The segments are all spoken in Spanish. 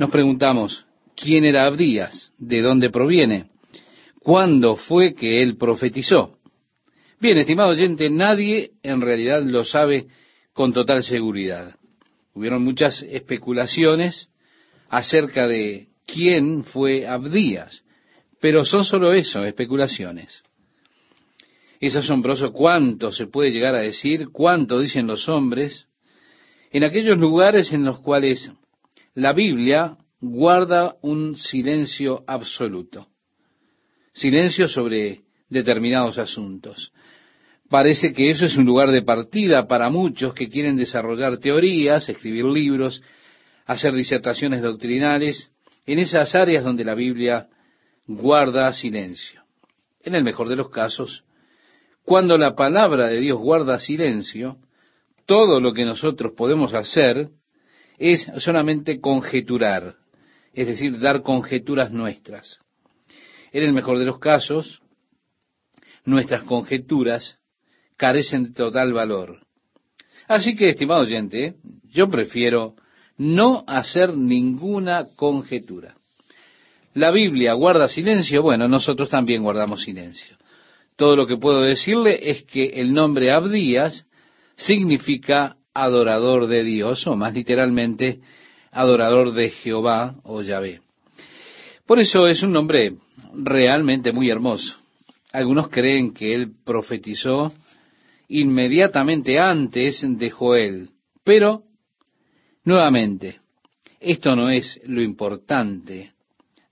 Nos preguntamos, ¿quién era Abdías? ¿De dónde proviene? ¿Cuándo fue que él profetizó? Bien, estimado oyente, nadie en realidad lo sabe con total seguridad. Hubieron muchas especulaciones acerca de quién fue Abdías, pero son solo eso, especulaciones. Es asombroso cuánto se puede llegar a decir, cuánto dicen los hombres, en aquellos lugares en los cuales la Biblia guarda un silencio absoluto. Silencio sobre determinados asuntos. Parece que eso es un lugar de partida para muchos que quieren desarrollar teorías, escribir libros, hacer disertaciones doctrinales en esas áreas donde la Biblia guarda silencio. En el mejor de los casos, cuando la palabra de Dios guarda silencio, todo lo que nosotros podemos hacer es solamente conjeturar, es decir, dar conjeturas nuestras. En el mejor de los casos, nuestras conjeturas carecen de total valor. Así que, estimado oyente, yo prefiero no hacer ninguna conjetura. La Biblia guarda silencio, bueno, nosotros también guardamos silencio. Todo lo que puedo decirle es que el nombre Abdías significa adorador de Dios, o más literalmente, adorador de Jehová o Yahvé. Por eso es un nombre realmente muy hermoso. Algunos creen que él profetizó inmediatamente antes de Joel, pero, nuevamente, esto no es lo importante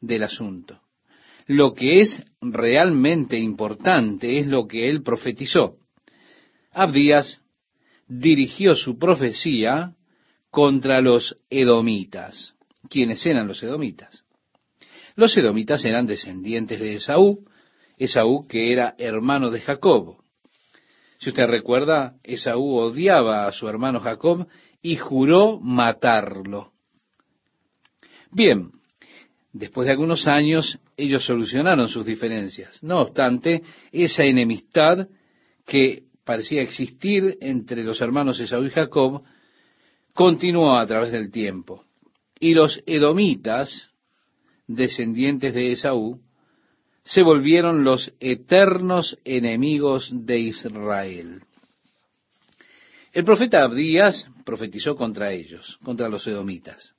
del asunto. Lo que es realmente importante es lo que él profetizó. Abdías dirigió su profecía contra los edomitas. ¿Quiénes eran los edomitas? Los edomitas eran descendientes de Esaú, Esaú que era hermano de Jacob. Si usted recuerda, Esaú odiaba a su hermano Jacob y juró matarlo. Bien, después de algunos años ellos solucionaron sus diferencias. No obstante, esa enemistad que parecía existir entre los hermanos Esaú y Jacob, continuó a través del tiempo. Y los edomitas, descendientes de Esaú, se volvieron los eternos enemigos de Israel. El profeta Abdías profetizó contra ellos, contra los edomitas.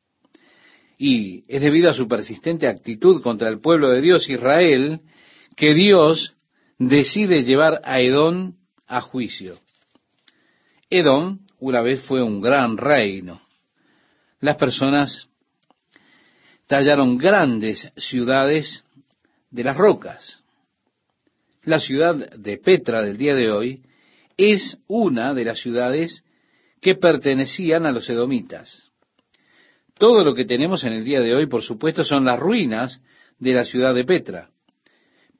Y es debido a su persistente actitud contra el pueblo de Dios Israel que Dios decide llevar a Edom a juicio. Edom una vez fue un gran reino. Las personas tallaron grandes ciudades de las rocas. La ciudad de Petra del día de hoy es una de las ciudades que pertenecían a los edomitas. Todo lo que tenemos en el día de hoy, por supuesto, son las ruinas de la ciudad de Petra.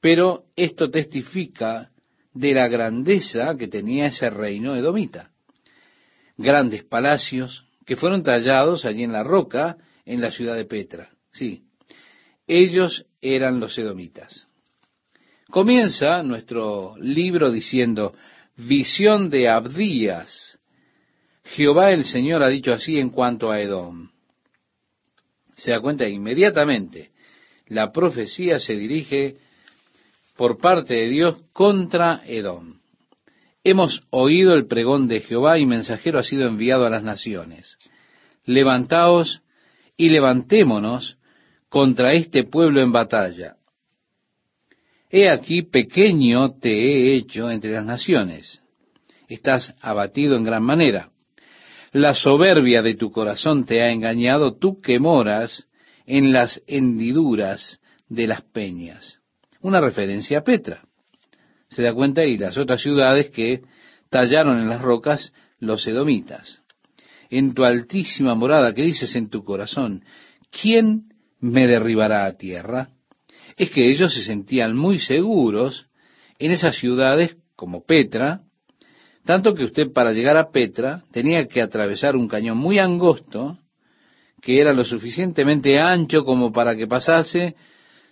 Pero esto testifica de la grandeza que tenía ese reino edomita. Grandes palacios que fueron tallados allí en la roca en la ciudad de Petra. Sí, ellos eran los edomitas. Comienza nuestro libro diciendo, visión de Abdías. Jehová el Señor ha dicho así en cuanto a Edom. Se da cuenta inmediatamente, la profecía se dirige por parte de Dios contra Edom. Hemos oído el pregón de Jehová y mensajero ha sido enviado a las naciones. Levantaos y levantémonos contra este pueblo en batalla. He aquí pequeño te he hecho entre las naciones. Estás abatido en gran manera. La soberbia de tu corazón te ha engañado, tú que moras en las hendiduras de las peñas una referencia a Petra. Se da cuenta y las otras ciudades que tallaron en las rocas los edomitas. En tu altísima morada, ¿qué dices en tu corazón? ¿Quién me derribará a tierra? Es que ellos se sentían muy seguros en esas ciudades como Petra, tanto que usted para llegar a Petra tenía que atravesar un cañón muy angosto, que era lo suficientemente ancho como para que pasase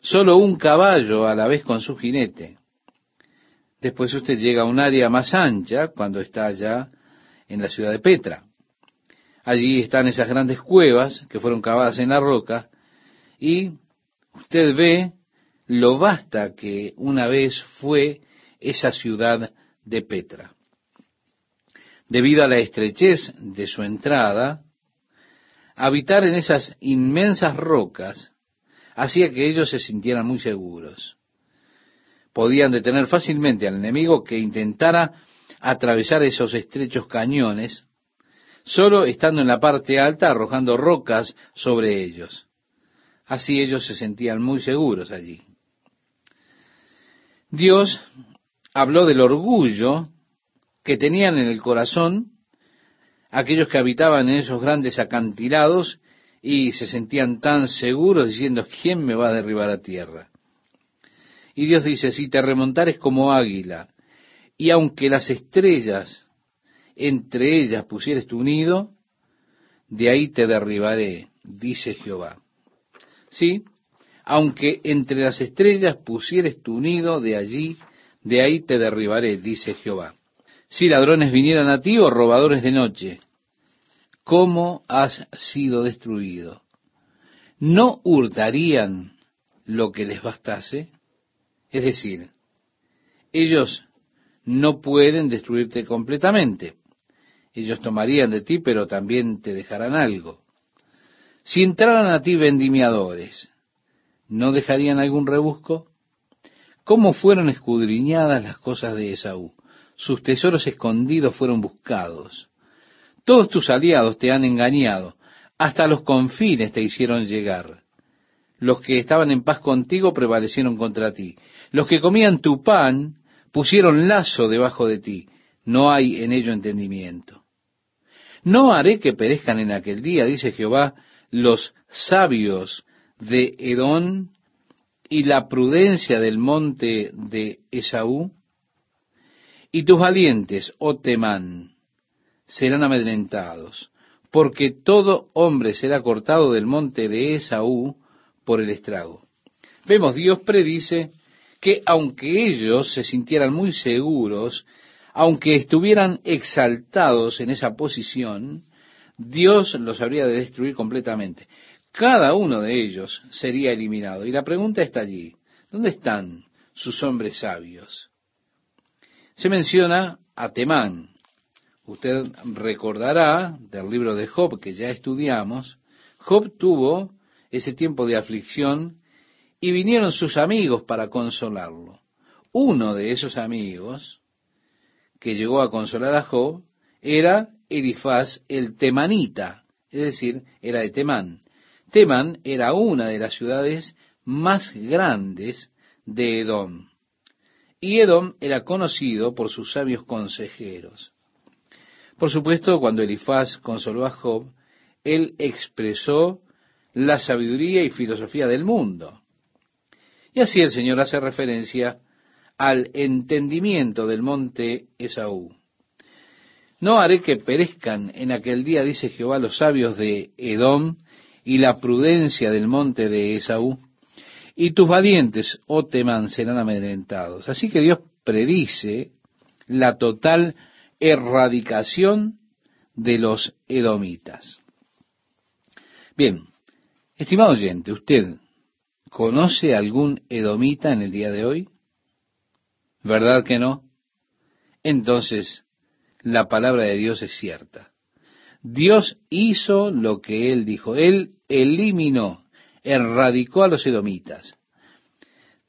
solo un caballo a la vez con su jinete. Después usted llega a un área más ancha cuando está allá en la ciudad de Petra. Allí están esas grandes cuevas que fueron cavadas en la roca y usted ve lo vasta que una vez fue esa ciudad de Petra. Debido a la estrechez de su entrada, habitar en esas inmensas rocas hacía que ellos se sintieran muy seguros. Podían detener fácilmente al enemigo que intentara atravesar esos estrechos cañones, solo estando en la parte alta arrojando rocas sobre ellos. Así ellos se sentían muy seguros allí. Dios habló del orgullo que tenían en el corazón aquellos que habitaban en esos grandes acantilados y se sentían tan seguros diciendo, ¿quién me va a derribar a tierra? Y Dios dice, si te remontares como águila, y aunque las estrellas entre ellas pusieres tu nido, de ahí te derribaré, dice Jehová. Sí, aunque entre las estrellas pusieres tu nido, de allí, de ahí te derribaré, dice Jehová. Si ladrones vinieran a ti o robadores de noche, ¿cómo has sido destruido? ¿No hurtarían lo que les bastase? Es decir, ellos no pueden destruirte completamente. Ellos tomarían de ti, pero también te dejarán algo. Si entraran a ti vendimiadores, ¿no dejarían algún rebusco? ¿Cómo fueron escudriñadas las cosas de Esaú? Sus tesoros escondidos fueron buscados. Todos tus aliados te han engañado, hasta los confines te hicieron llegar. Los que estaban en paz contigo prevalecieron contra ti. Los que comían tu pan pusieron lazo debajo de ti. No hay en ello entendimiento. No haré que perezcan en aquel día, dice Jehová, los sabios de Edón y la prudencia del monte de Esaú. Y tus valientes, oh Temán, serán amedrentados, porque todo hombre será cortado del monte de Esaú por el estrago. Vemos, Dios predice que aunque ellos se sintieran muy seguros, aunque estuvieran exaltados en esa posición, Dios los habría de destruir completamente. Cada uno de ellos sería eliminado. Y la pregunta está allí. ¿Dónde están sus hombres sabios? Se menciona a Temán. Usted recordará del libro de Job que ya estudiamos. Job tuvo ese tiempo de aflicción y vinieron sus amigos para consolarlo. Uno de esos amigos que llegó a consolar a Job era Elifaz el temanita, es decir, era de Temán. Temán era una de las ciudades más grandes de Edom. Y Edom era conocido por sus sabios consejeros. Por supuesto, cuando Elifaz consoló a Job, él expresó la sabiduría y filosofía del mundo. Y así el Señor hace referencia al entendimiento del monte Esaú. No haré que perezcan en aquel día, dice Jehová, los sabios de Edom y la prudencia del monte de Esaú, y tus valientes, oh Temán, serán amedrentados. Así que Dios predice la total erradicación de los edomitas. Bien, estimado oyente, ¿usted conoce algún edomita en el día de hoy? ¿Verdad que no? Entonces, la palabra de Dios es cierta. Dios hizo lo que Él dijo. Él eliminó, erradicó a los edomitas.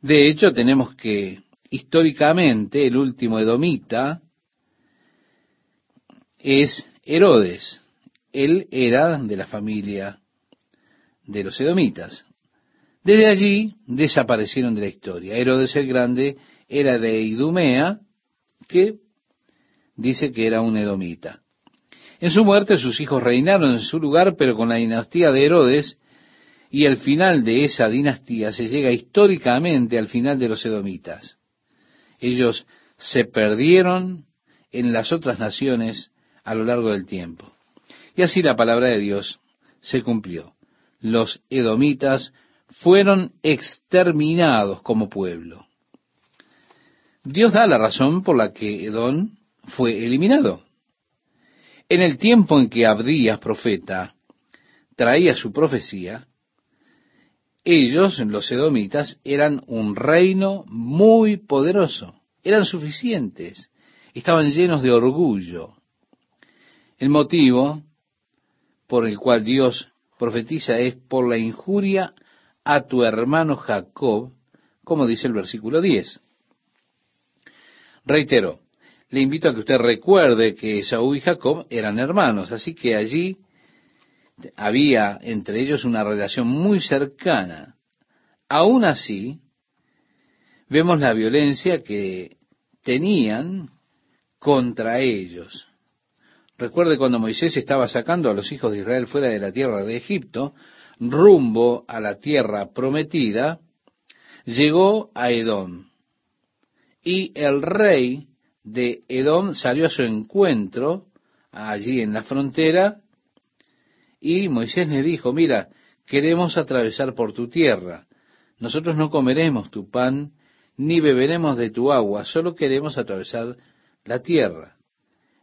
De hecho, tenemos que, históricamente, el último edomita es Herodes. Él era de la familia de los edomitas. Desde allí desaparecieron de la historia. Herodes el Grande era de Idumea, que dice que era un edomita. En su muerte sus hijos reinaron en su lugar, pero con la dinastía de Herodes y el final de esa dinastía se llega históricamente al final de los edomitas. Ellos se perdieron en las otras naciones a lo largo del tiempo. Y así la palabra de Dios se cumplió. Los edomitas fueron exterminados como pueblo. Dios da la razón por la que Edom fue eliminado. En el tiempo en que Abdías, profeta, traía su profecía, ellos, los edomitas, eran un reino muy poderoso, eran suficientes, estaban llenos de orgullo. El motivo por el cual Dios profetiza es por la injuria a tu hermano Jacob, como dice el versículo 10. Reitero, le invito a que usted recuerde que Saúl y Jacob eran hermanos, así que allí había entre ellos una relación muy cercana. Aún así, vemos la violencia que tenían contra ellos. Recuerde cuando Moisés estaba sacando a los hijos de Israel fuera de la tierra de Egipto, rumbo a la tierra prometida, llegó a Edom. Y el rey de Edom salió a su encuentro allí en la frontera y Moisés le dijo, mira, queremos atravesar por tu tierra. Nosotros no comeremos tu pan ni beberemos de tu agua, solo queremos atravesar la tierra.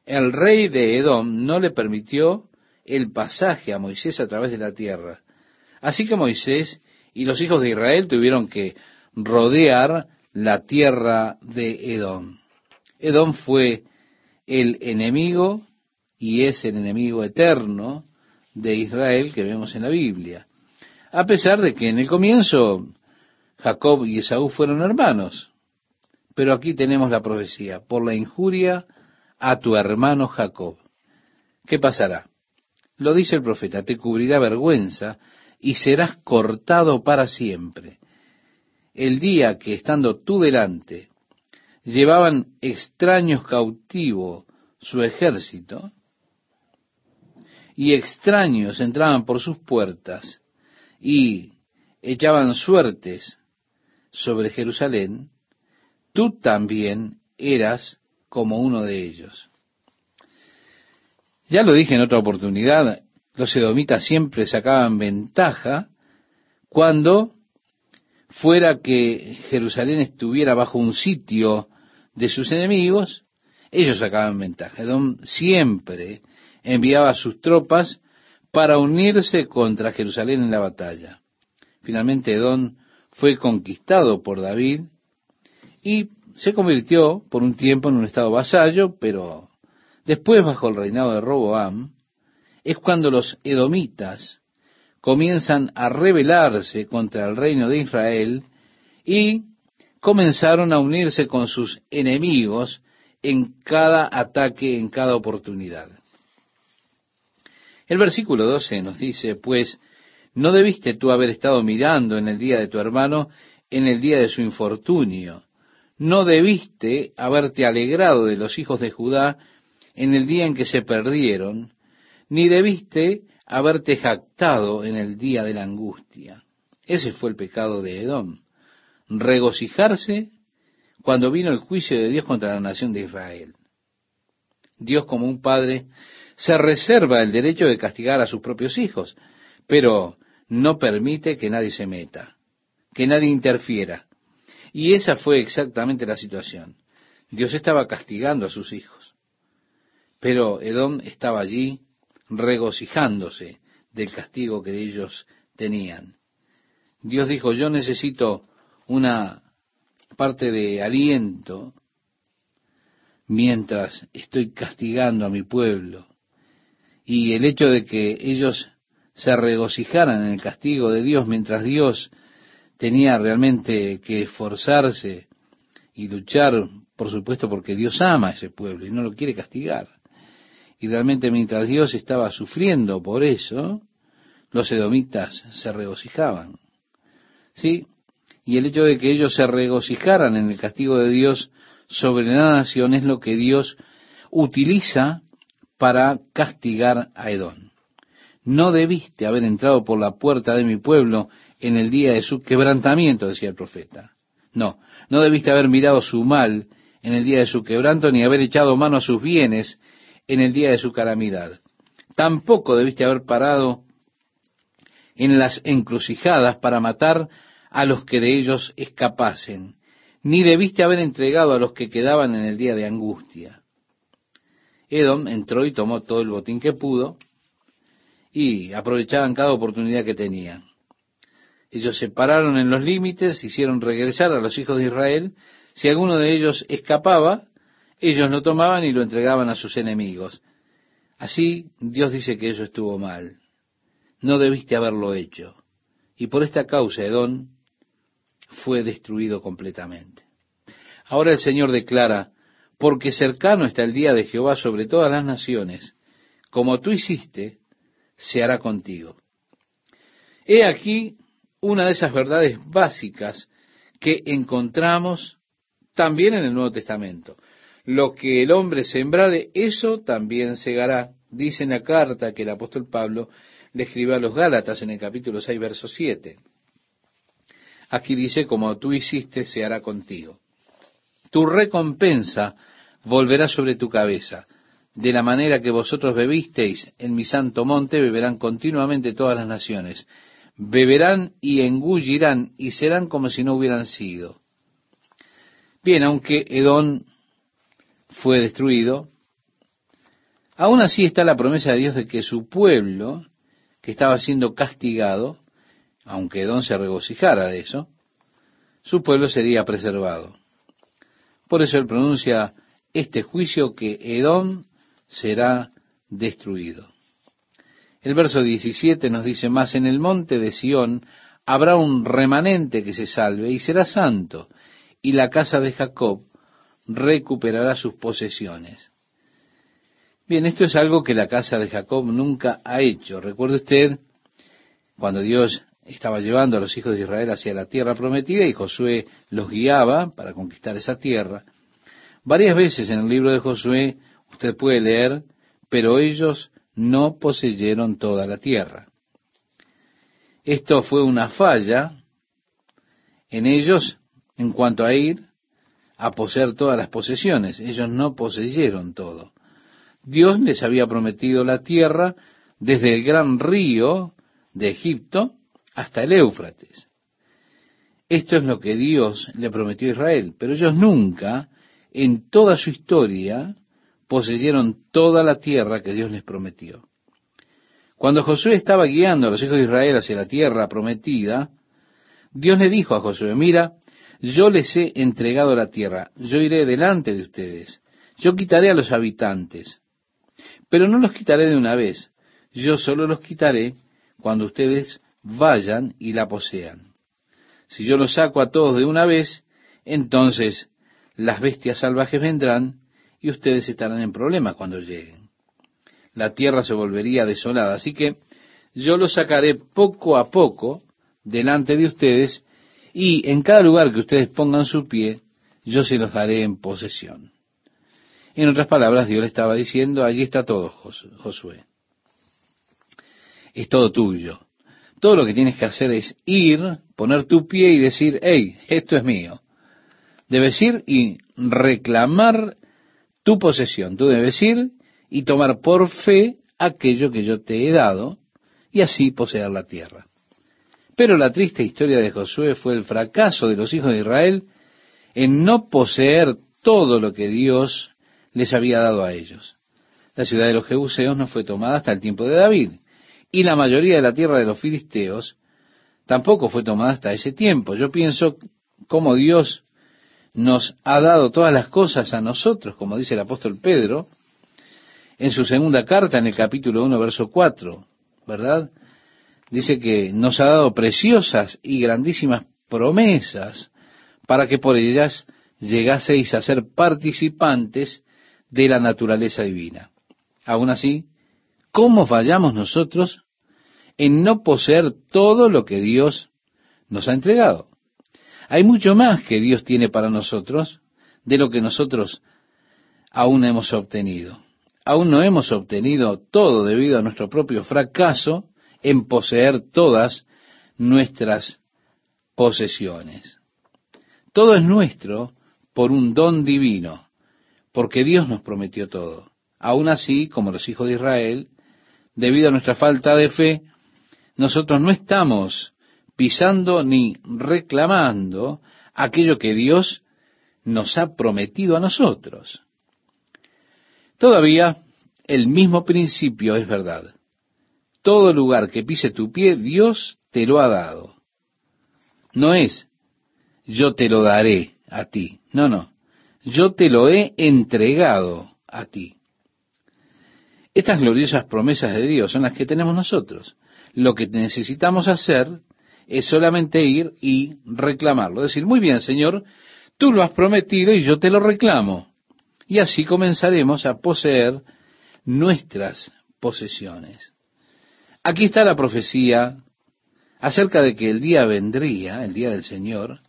El rey de Edom no le permitió el pasaje a Moisés a través de la tierra. Así que Moisés y los hijos de Israel tuvieron que rodear la tierra de Edom. Edom fue el enemigo y es el enemigo eterno de Israel que vemos en la Biblia. A pesar de que en el comienzo Jacob y Esaú fueron hermanos. Pero aquí tenemos la profecía, por la injuria a tu hermano Jacob. ¿Qué pasará? Lo dice el profeta, te cubrirá vergüenza y serás cortado para siempre. El día que estando tú delante llevaban extraños cautivos su ejército, y extraños entraban por sus puertas y echaban suertes sobre Jerusalén, tú también eras como uno de ellos. Ya lo dije en otra oportunidad, los edomitas siempre sacaban ventaja cuando fuera que Jerusalén estuviera bajo un sitio de sus enemigos, ellos sacaban ventaja. Edom siempre enviaba sus tropas para unirse contra Jerusalén en la batalla. Finalmente Edom fue conquistado por David y se convirtió por un tiempo en un estado vasallo, pero después bajo el reinado de Roboam es cuando los edomitas comienzan a rebelarse contra el reino de Israel y comenzaron a unirse con sus enemigos en cada ataque, en cada oportunidad. El versículo 12 nos dice, pues, no debiste tú haber estado mirando en el día de tu hermano, en el día de su infortunio. No debiste haberte alegrado de los hijos de Judá en el día en que se perdieron, ni debiste haberte jactado en el día de la angustia. Ese fue el pecado de Edom. Regocijarse cuando vino el juicio de Dios contra la nación de Israel. Dios como un padre se reserva el derecho de castigar a sus propios hijos, pero no permite que nadie se meta, que nadie interfiera. Y esa fue exactamente la situación. Dios estaba castigando a sus hijos, pero Edom estaba allí regocijándose del castigo que ellos tenían. Dios dijo, yo necesito una parte de aliento mientras estoy castigando a mi pueblo y el hecho de que ellos se regocijaran en el castigo de Dios mientras Dios tenía realmente que esforzarse y luchar, por supuesto, porque Dios ama a ese pueblo y no lo quiere castigar. Y realmente mientras Dios estaba sufriendo por eso, los edomitas se regocijaban. ¿Sí? Y el hecho de que ellos se regocijaran en el castigo de Dios sobre la nación es lo que Dios utiliza para castigar a Edom. No debiste haber entrado por la puerta de mi pueblo en el día de su quebrantamiento, decía el profeta. No, no debiste haber mirado su mal en el día de su quebranto, ni haber echado mano a sus bienes en el día de su calamidad. Tampoco debiste haber parado en las encrucijadas para matar a los que de ellos escapasen, ni debiste haber entregado a los que quedaban en el día de angustia. Edom entró y tomó todo el botín que pudo y aprovechaban cada oportunidad que tenían. Ellos se pararon en los límites, hicieron regresar a los hijos de Israel. Si alguno de ellos escapaba, ellos lo tomaban y lo entregaban a sus enemigos. Así Dios dice que eso estuvo mal. No debiste haberlo hecho. Y por esta causa Edom fue destruido completamente. Ahora el Señor declara, porque cercano está el día de Jehová sobre todas las naciones, como tú hiciste, se hará contigo. He aquí una de esas verdades básicas que encontramos también en el Nuevo Testamento. Lo que el hombre sembrare, eso también segará. Dice en la carta que el apóstol Pablo le escribió a los Gálatas en el capítulo 6, verso 7. Aquí dice, como tú hiciste, se hará contigo. Tu recompensa volverá sobre tu cabeza. De la manera que vosotros bebisteis en mi santo monte, beberán continuamente todas las naciones. Beberán y engullirán y serán como si no hubieran sido. Bien, aunque Edón fue destruido, aún así está la promesa de Dios de que su pueblo, que estaba siendo castigado, aunque Edón se regocijara de eso, su pueblo sería preservado. Por eso él pronuncia este juicio que Edom será destruido. El verso 17 nos dice más, en el monte de Sión habrá un remanente que se salve y será santo, y la casa de Jacob recuperará sus posesiones. Bien, esto es algo que la casa de Jacob nunca ha hecho. Recuerde usted cuando Dios estaba llevando a los hijos de Israel hacia la tierra prometida y Josué los guiaba para conquistar esa tierra. Varias veces en el libro de Josué usted puede leer, pero ellos no poseyeron toda la tierra. Esto fue una falla en ellos en cuanto a ir a poseer todas las posesiones. Ellos no poseyeron todo. Dios les había prometido la tierra desde el gran río de Egipto hasta el Éufrates. Esto es lo que Dios le prometió a Israel, pero ellos nunca, en toda su historia, poseyeron toda la tierra que Dios les prometió. Cuando Josué estaba guiando a los hijos de Israel hacia la tierra prometida, Dios le dijo a Josué, mira, yo les he entregado la tierra, yo iré delante de ustedes, yo quitaré a los habitantes, pero no los quitaré de una vez, yo solo los quitaré cuando ustedes vayan y la posean. Si yo los saco a todos de una vez, entonces las bestias salvajes vendrán y ustedes estarán en problemas cuando lleguen. La tierra se volvería desolada, así que yo los sacaré poco a poco delante de ustedes y en cada lugar que ustedes pongan su pie, yo se los daré en posesión. En otras palabras, Dios le estaba diciendo, allí está todo, Josué. Es todo tuyo. Todo lo que tienes que hacer es ir, poner tu pie y decir, hey, esto es mío. Debes ir y reclamar tu posesión. Tú debes ir y tomar por fe aquello que yo te he dado y así poseer la tierra. Pero la triste historia de Josué fue el fracaso de los hijos de Israel en no poseer todo lo que Dios les había dado a ellos. La ciudad de los Jebuseos no fue tomada hasta el tiempo de David y la mayoría de la tierra de los filisteos tampoco fue tomada hasta ese tiempo. Yo pienso cómo Dios nos ha dado todas las cosas a nosotros, como dice el apóstol Pedro, en su segunda carta, en el capítulo 1, verso 4, ¿verdad? Dice que nos ha dado preciosas y grandísimas promesas para que por ellas llegaseis a ser participantes de la naturaleza divina. Aún así, ¿cómo fallamos nosotros en no poseer todo lo que Dios nos ha entregado. Hay mucho más que Dios tiene para nosotros de lo que nosotros aún hemos obtenido. Aún no hemos obtenido todo debido a nuestro propio fracaso en poseer todas nuestras posesiones. Todo es nuestro por un don divino, porque Dios nos prometió todo. Aún así, como los hijos de Israel, debido a nuestra falta de fe, nosotros no estamos pisando ni reclamando aquello que Dios nos ha prometido a nosotros. Todavía el mismo principio es verdad. Todo lugar que pise tu pie, Dios te lo ha dado. No es yo te lo daré a ti. No, no. Yo te lo he entregado a ti. Estas gloriosas promesas de Dios son las que tenemos nosotros. Lo que necesitamos hacer es solamente ir y reclamarlo. Decir, muy bien, Señor, tú lo has prometido y yo te lo reclamo. Y así comenzaremos a poseer nuestras posesiones. Aquí está la profecía acerca de que el día vendría, el día del Señor,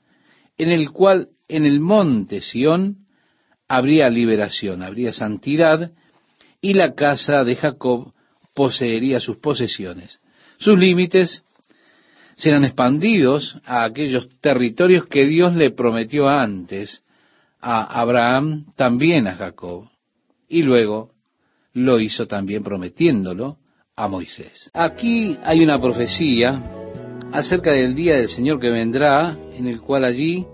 en el cual en el monte Sión habría liberación, habría santidad, y la casa de Jacob poseería sus posesiones. Sus límites serán expandidos a aquellos territorios que Dios le prometió antes a Abraham, también a Jacob, y luego lo hizo también prometiéndolo a Moisés. Aquí hay una profecía acerca del día del Señor que vendrá, en el cual allí,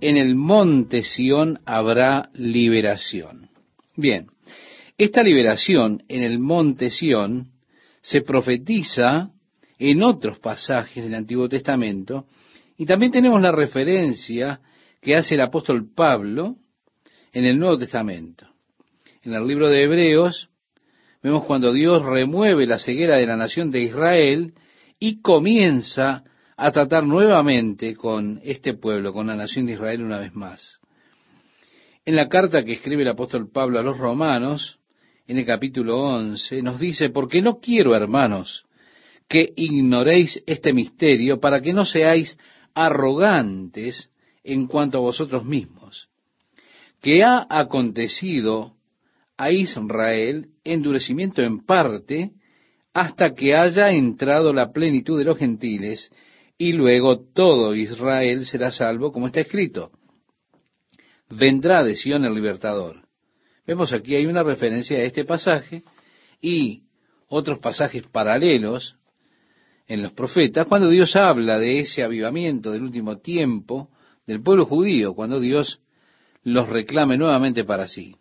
en el monte Sión, habrá liberación. Bien, esta liberación en el monte Sión se profetiza en otros pasajes del Antiguo Testamento, y también tenemos la referencia que hace el apóstol Pablo en el Nuevo Testamento. En el libro de Hebreos vemos cuando Dios remueve la ceguera de la nación de Israel y comienza a tratar nuevamente con este pueblo, con la nación de Israel una vez más. En la carta que escribe el apóstol Pablo a los romanos, en el capítulo 11, nos dice, porque no quiero, hermanos, que ignoréis este misterio para que no seáis arrogantes en cuanto a vosotros mismos, que ha acontecido a Israel endurecimiento en parte hasta que haya entrado la plenitud de los gentiles, y luego todo Israel será salvo, como está escrito. Vendrá de Sion el libertador. Vemos aquí hay una referencia a este pasaje y otros pasajes paralelos en los profetas, cuando Dios habla de ese avivamiento del último tiempo del pueblo judío, cuando Dios los reclame nuevamente para sí.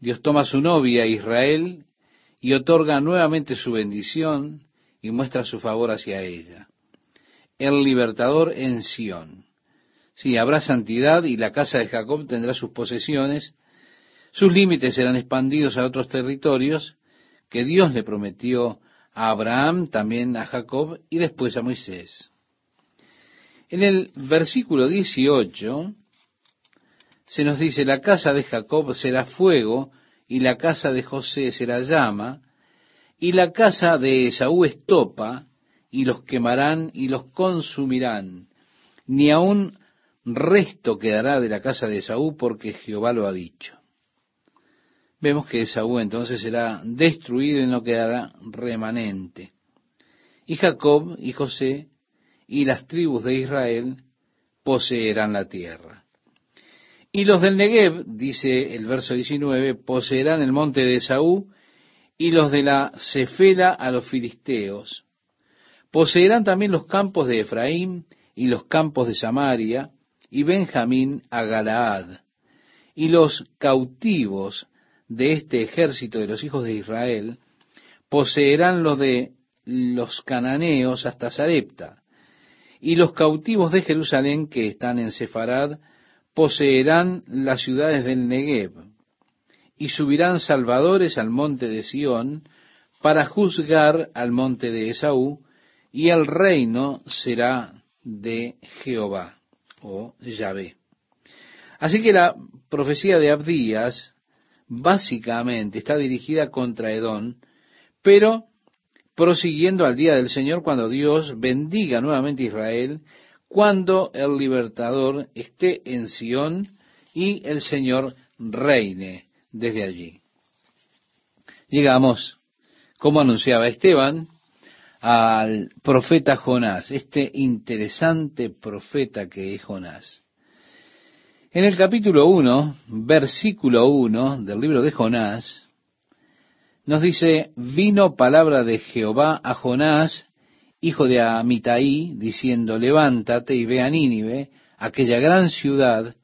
Dios toma su novia Israel y otorga nuevamente su bendición y muestra su favor hacia ella. El libertador en Sión. Sí, habrá santidad y la casa de Jacob tendrá sus posesiones, sus límites serán expandidos a otros territorios que Dios le prometió a Abraham, también a Jacob y después a Moisés. En el versículo 18 se nos dice, la casa de Jacob será fuego y la casa de José será llama y la casa de Esaú estopa y los quemarán y los consumirán. Ni aun resto quedará de la casa de Esaú porque Jehová lo ha dicho vemos que Esaú entonces será destruido y no quedará remanente. Y Jacob y José y las tribus de Israel poseerán la tierra. Y los del Negev, dice el verso 19, poseerán el monte de Esaú y los de la Cefela a los filisteos. Poseerán también los campos de Efraín y los campos de Samaria y Benjamín a Galaad. Y los cautivos de este ejército de los hijos de Israel poseerán los de los cananeos hasta Sarepta, y los cautivos de Jerusalén que están en Sefarad poseerán las ciudades del Negev, y subirán salvadores al monte de Sión para juzgar al monte de Esaú, y el reino será de Jehová o Yahvé. Así que la profecía de Abdías básicamente está dirigida contra Edón, pero prosiguiendo al día del Señor cuando Dios bendiga nuevamente a Israel, cuando el libertador esté en Sión y el Señor reine desde allí. Llegamos, como anunciaba Esteban, al profeta Jonás, este interesante profeta que es Jonás. En el capítulo 1, versículo 1 del libro de Jonás, nos dice, vino palabra de Jehová a Jonás, hijo de Amitai, diciendo, levántate y ve a Nínive, aquella gran ciudad,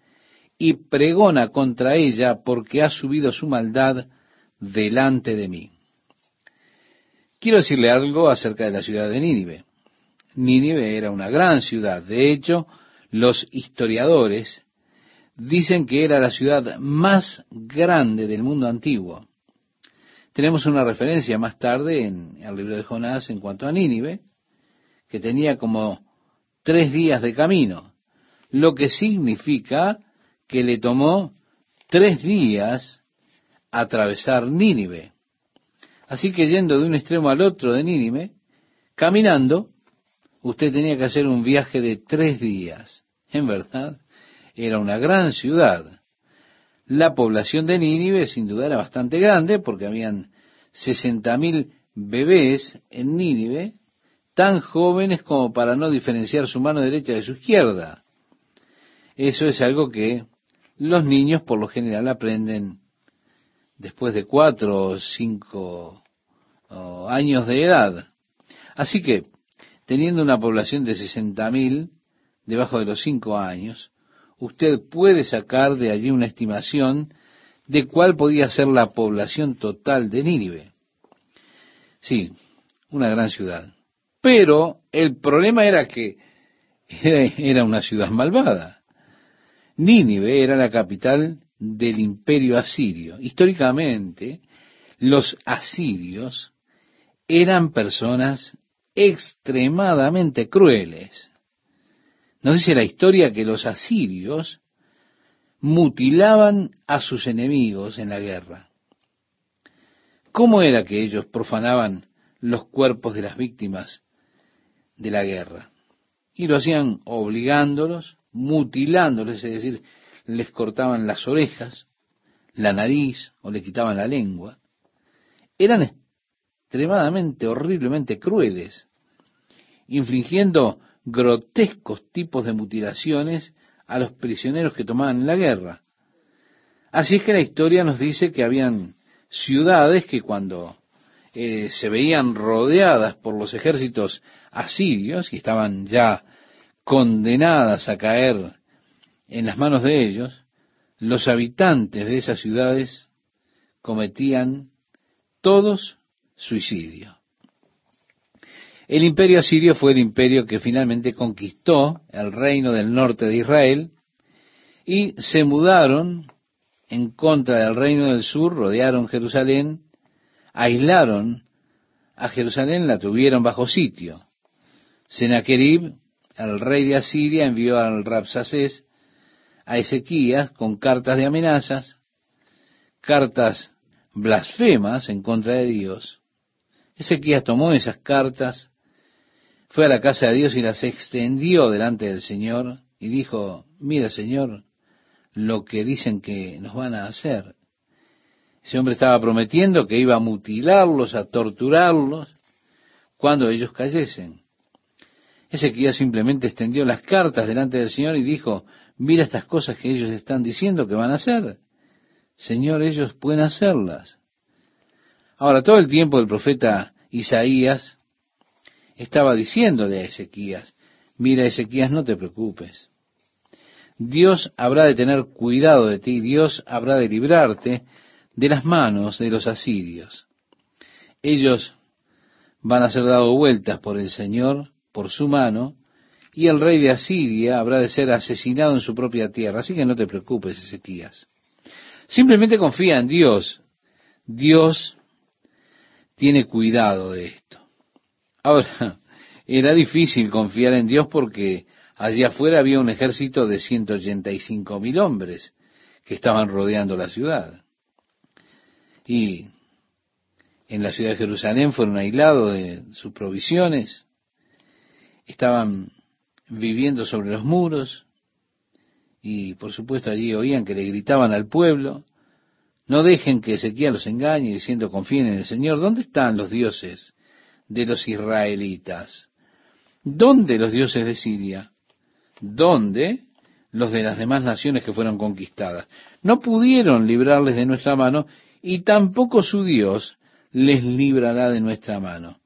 y pregona contra ella porque ha subido su maldad delante de mí. Quiero decirle algo acerca de la ciudad de Nínive. Nínive era una gran ciudad. De hecho, los historiadores dicen que era la ciudad más grande del mundo antiguo. Tenemos una referencia más tarde en el libro de Jonás en cuanto a Nínive, que tenía como tres días de camino, lo que significa que le tomó tres días atravesar Nínive. Así que yendo de un extremo al otro de Nínive, caminando, usted tenía que hacer un viaje de tres días. En verdad, era una gran ciudad. La población de Nínive sin duda era bastante grande porque habían sesenta mil bebés en Nínive, tan jóvenes como para no diferenciar su mano derecha de su izquierda. Eso es algo que los niños por lo general aprenden después de cuatro o cinco años de edad. Así que, teniendo una población de sesenta mil debajo de los cinco años, usted puede sacar de allí una estimación de cuál podía ser la población total de Nínive. Sí, una gran ciudad. Pero el problema era que era una ciudad malvada. Nínive era la capital del imperio asirio. Históricamente, los asirios eran personas extremadamente crueles. Nos dice la historia que los asirios mutilaban a sus enemigos en la guerra. ¿Cómo era que ellos profanaban los cuerpos de las víctimas de la guerra? Y lo hacían obligándolos mutilándoles, es decir, les cortaban las orejas, la nariz o le quitaban la lengua. Eran extremadamente, horriblemente crueles, infligiendo grotescos tipos de mutilaciones a los prisioneros que tomaban la guerra. Así es que la historia nos dice que habían ciudades que cuando eh, se veían rodeadas por los ejércitos asirios y estaban ya condenadas a caer en las manos de ellos, los habitantes de esas ciudades cometían todos suicidio. El imperio asirio fue el imperio que finalmente conquistó el reino del norte de Israel y se mudaron en contra del reino del sur, rodearon Jerusalén, aislaron a Jerusalén, la tuvieron bajo sitio. Sennacherib el rey de Asiria envió al Rapsacés a Ezequías con cartas de amenazas, cartas blasfemas en contra de Dios. Ezequías tomó esas cartas, fue a la casa de Dios y las extendió delante del Señor y dijo, mira Señor, lo que dicen que nos van a hacer. Ese hombre estaba prometiendo que iba a mutilarlos, a torturarlos, cuando ellos cayesen. Ezequiel simplemente extendió las cartas delante del Señor y dijo, mira estas cosas que ellos están diciendo que van a hacer. Señor, ellos pueden hacerlas. Ahora, todo el tiempo el profeta Isaías estaba diciéndole a Ezequías, mira Ezequías, no te preocupes. Dios habrá de tener cuidado de ti, Dios habrá de librarte de las manos de los asirios. Ellos van a ser dados vueltas por el Señor por su mano, y el rey de Asiria habrá de ser asesinado en su propia tierra. Así que no te preocupes, Ezequías. Simplemente confía en Dios. Dios tiene cuidado de esto. Ahora, era difícil confiar en Dios porque allí afuera había un ejército de 185 mil hombres que estaban rodeando la ciudad. Y en la ciudad de Jerusalén fueron aislados de sus provisiones, estaban viviendo sobre los muros y por supuesto allí oían que le gritaban al pueblo, no dejen que Ezequiel los engañe diciendo confíen en el Señor. ¿Dónde están los dioses de los israelitas? ¿Dónde los dioses de Siria? ¿Dónde los de las demás naciones que fueron conquistadas? No pudieron librarles de nuestra mano y tampoco su Dios les librará de nuestra mano.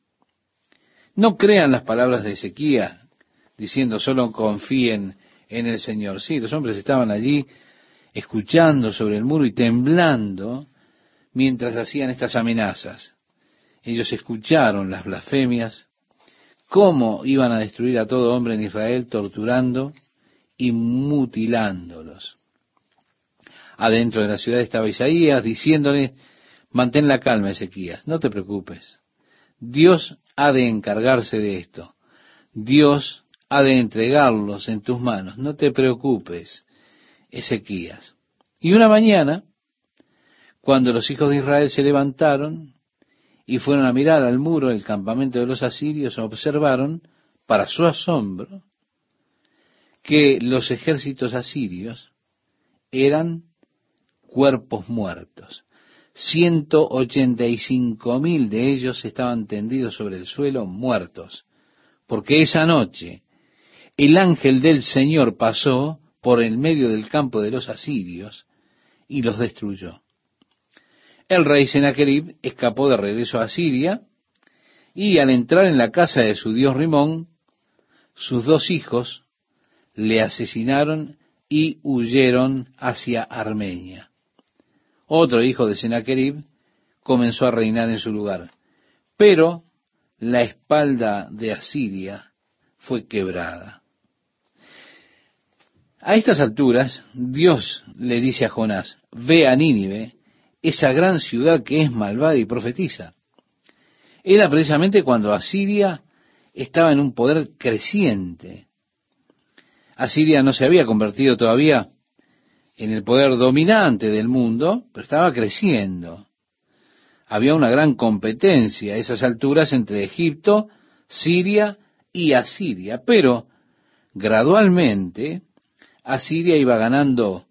No crean las palabras de Ezequías diciendo solo confíen en el Señor. Sí, los hombres estaban allí escuchando sobre el muro y temblando mientras hacían estas amenazas. Ellos escucharon las blasfemias, cómo iban a destruir a todo hombre en Israel torturando y mutilándolos. Adentro de la ciudad estaba Isaías diciéndole, mantén la calma, Ezequías, no te preocupes. Dios ha de encargarse de esto. Dios ha de entregarlos en tus manos. No te preocupes, Ezequías. Y una mañana, cuando los hijos de Israel se levantaron y fueron a mirar al muro del campamento de los asirios, observaron, para su asombro, que los ejércitos asirios eran cuerpos muertos. Ciento ochenta y cinco mil de ellos estaban tendidos sobre el suelo muertos, porque esa noche el ángel del Señor pasó por el medio del campo de los asirios y los destruyó. El rey Sennacherib escapó de regreso a Siria y al entrar en la casa de su dios Rimón, sus dos hijos le asesinaron y huyeron hacia Armenia. Otro hijo de Sennacherib comenzó a reinar en su lugar, pero la espalda de Asiria fue quebrada. A estas alturas, Dios le dice a Jonás, ve a Nínive, esa gran ciudad que es malvada y profetiza. Era precisamente cuando Asiria estaba en un poder creciente. Asiria no se había convertido todavía en el poder dominante del mundo, pero estaba creciendo. Había una gran competencia a esas alturas entre Egipto, Siria y Asiria, pero gradualmente Asiria iba ganando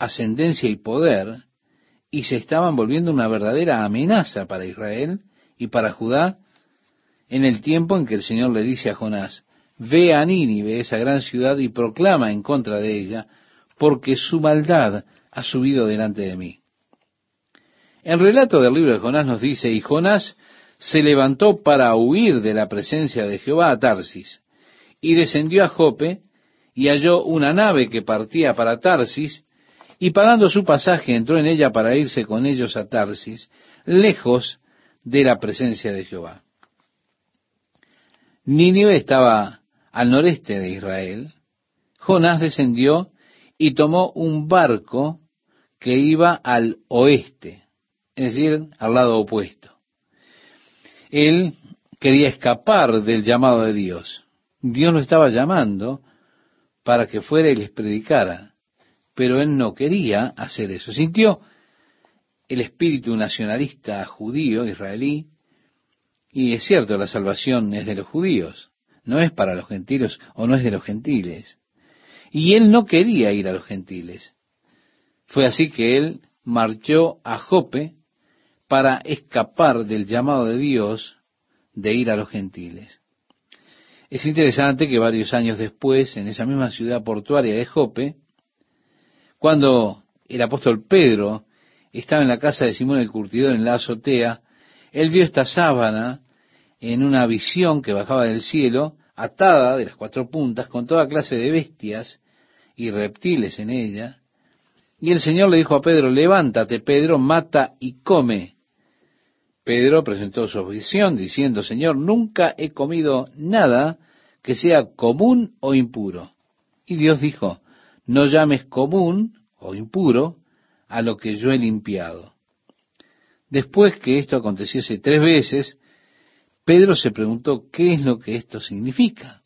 ascendencia y poder y se estaban volviendo una verdadera amenaza para Israel y para Judá en el tiempo en que el Señor le dice a Jonás, ve a Nínive, esa gran ciudad, y proclama en contra de ella, porque su maldad ha subido delante de mí. El relato del libro de Jonás nos dice, y Jonás se levantó para huir de la presencia de Jehová a Tarsis, y descendió a Jope, y halló una nave que partía para Tarsis, y pagando su pasaje entró en ella para irse con ellos a Tarsis, lejos de la presencia de Jehová. Nínive estaba al noreste de Israel. Jonás descendió y tomó un barco que iba al oeste, es decir, al lado opuesto. Él quería escapar del llamado de Dios. Dios lo estaba llamando para que fuera y les predicara, pero él no quería hacer eso. Sintió el espíritu nacionalista judío, israelí, y es cierto, la salvación es de los judíos, no es para los gentiles o no es de los gentiles. Y él no quería ir a los gentiles. Fue así que él marchó a Jope para escapar del llamado de Dios de ir a los gentiles. Es interesante que varios años después, en esa misma ciudad portuaria de Jope, cuando el apóstol Pedro estaba en la casa de Simón el Curtidor en la azotea, él vio esta sábana en una visión que bajaba del cielo, atada de las cuatro puntas, con toda clase de bestias y reptiles en ella. Y el Señor le dijo a Pedro, levántate, Pedro, mata y come. Pedro presentó su objeción diciendo, Señor, nunca he comido nada que sea común o impuro. Y Dios dijo, no llames común o impuro a lo que yo he limpiado. Después que esto aconteciese tres veces, Pedro se preguntó qué es lo que esto significa.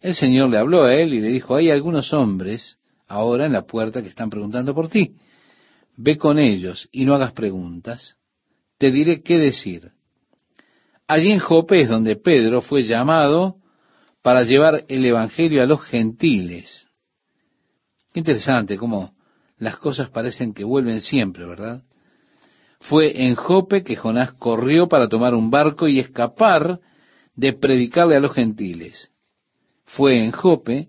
El Señor le habló a él y le dijo, hay algunos hombres ahora en la puerta que están preguntando por ti. Ve con ellos y no hagas preguntas. Te diré qué decir. Allí en Jope es donde Pedro fue llamado para llevar el Evangelio a los gentiles. Qué interesante cómo las cosas parecen que vuelven siempre, ¿verdad? Fue en Jope que Jonás corrió para tomar un barco y escapar de predicarle a los gentiles. Fue en Jope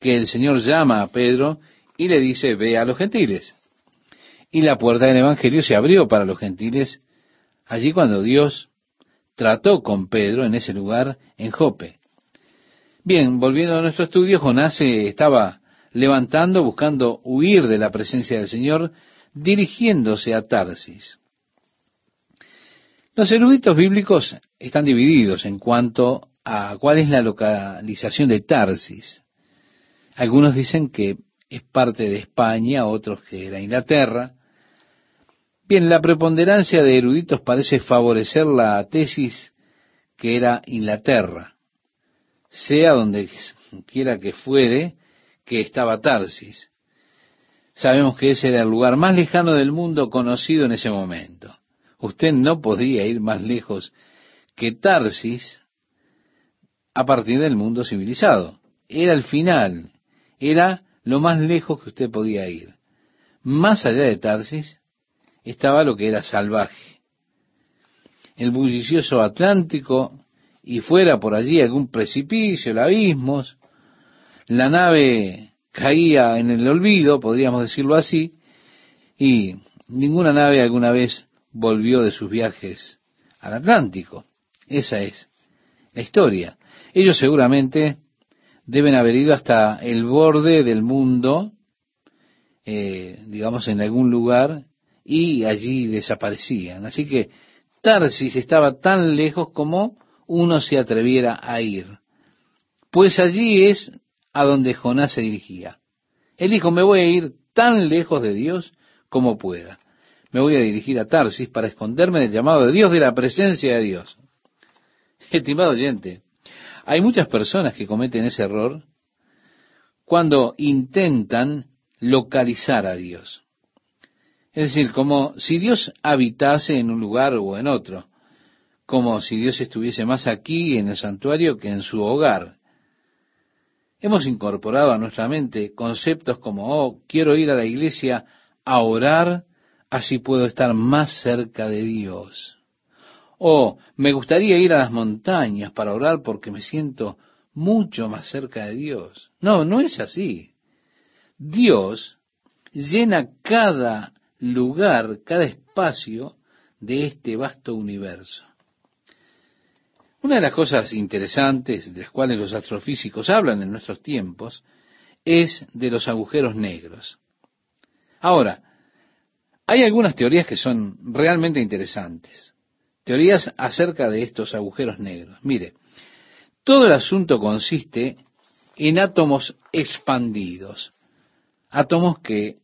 que el Señor llama a Pedro y le dice, ve a los gentiles. Y la puerta del Evangelio se abrió para los gentiles allí cuando Dios trató con Pedro en ese lugar en Jope. Bien, volviendo a nuestro estudio, Jonás se estaba levantando, buscando huir de la presencia del Señor, dirigiéndose a Tarsis. Los eruditos bíblicos están divididos en cuanto a cuál es la localización de Tarsis. Algunos dicen que es parte de España, otros que era Inglaterra. Bien, la preponderancia de eruditos parece favorecer la tesis que era Inglaterra, sea donde quiera que fuere que estaba Tarsis. Sabemos que ese era el lugar más lejano del mundo conocido en ese momento. Usted no podía ir más lejos que Tarsis a partir del mundo civilizado. Era el final, era lo más lejos que usted podía ir. Más allá de Tarsis estaba lo que era salvaje. El bullicioso Atlántico y fuera por allí algún precipicio, el abismos, la nave caía en el olvido, podríamos decirlo así, y ninguna nave alguna vez volvió de sus viajes al Atlántico. Esa es la historia. Ellos seguramente deben haber ido hasta el borde del mundo, eh, digamos en algún lugar, y allí desaparecían. Así que Tarsis estaba tan lejos como uno se atreviera a ir. Pues allí es a donde Jonás se dirigía. Él dijo, me voy a ir tan lejos de Dios como pueda. Me voy a dirigir a Tarsis para esconderme del llamado de Dios, de la presencia de Dios. Estimado oyente, hay muchas personas que cometen ese error cuando intentan localizar a Dios. Es decir, como si Dios habitase en un lugar o en otro, como si Dios estuviese más aquí en el santuario que en su hogar. Hemos incorporado a nuestra mente conceptos como, oh, quiero ir a la iglesia a orar, así puedo estar más cerca de Dios. O me gustaría ir a las montañas para orar porque me siento mucho más cerca de Dios. No, no es así. Dios llena cada lugar, cada espacio de este vasto universo. Una de las cosas interesantes de las cuales los astrofísicos hablan en nuestros tiempos es de los agujeros negros. Ahora, hay algunas teorías que son realmente interesantes. Teorías acerca de estos agujeros negros. Mire, todo el asunto consiste en átomos expandidos. Átomos que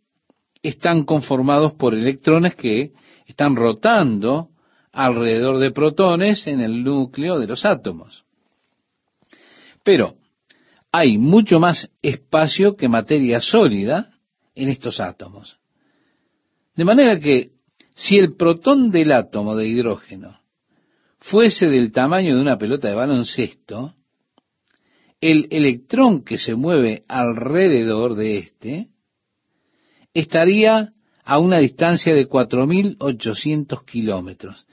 están conformados por electrones que están rotando alrededor de protones en el núcleo de los átomos. Pero hay mucho más espacio que materia sólida en estos átomos. De manera que si el protón del átomo de hidrógeno fuese del tamaño de una pelota de baloncesto, el electrón que se mueve alrededor de éste estaría a una distancia de 4.800 kilómetros.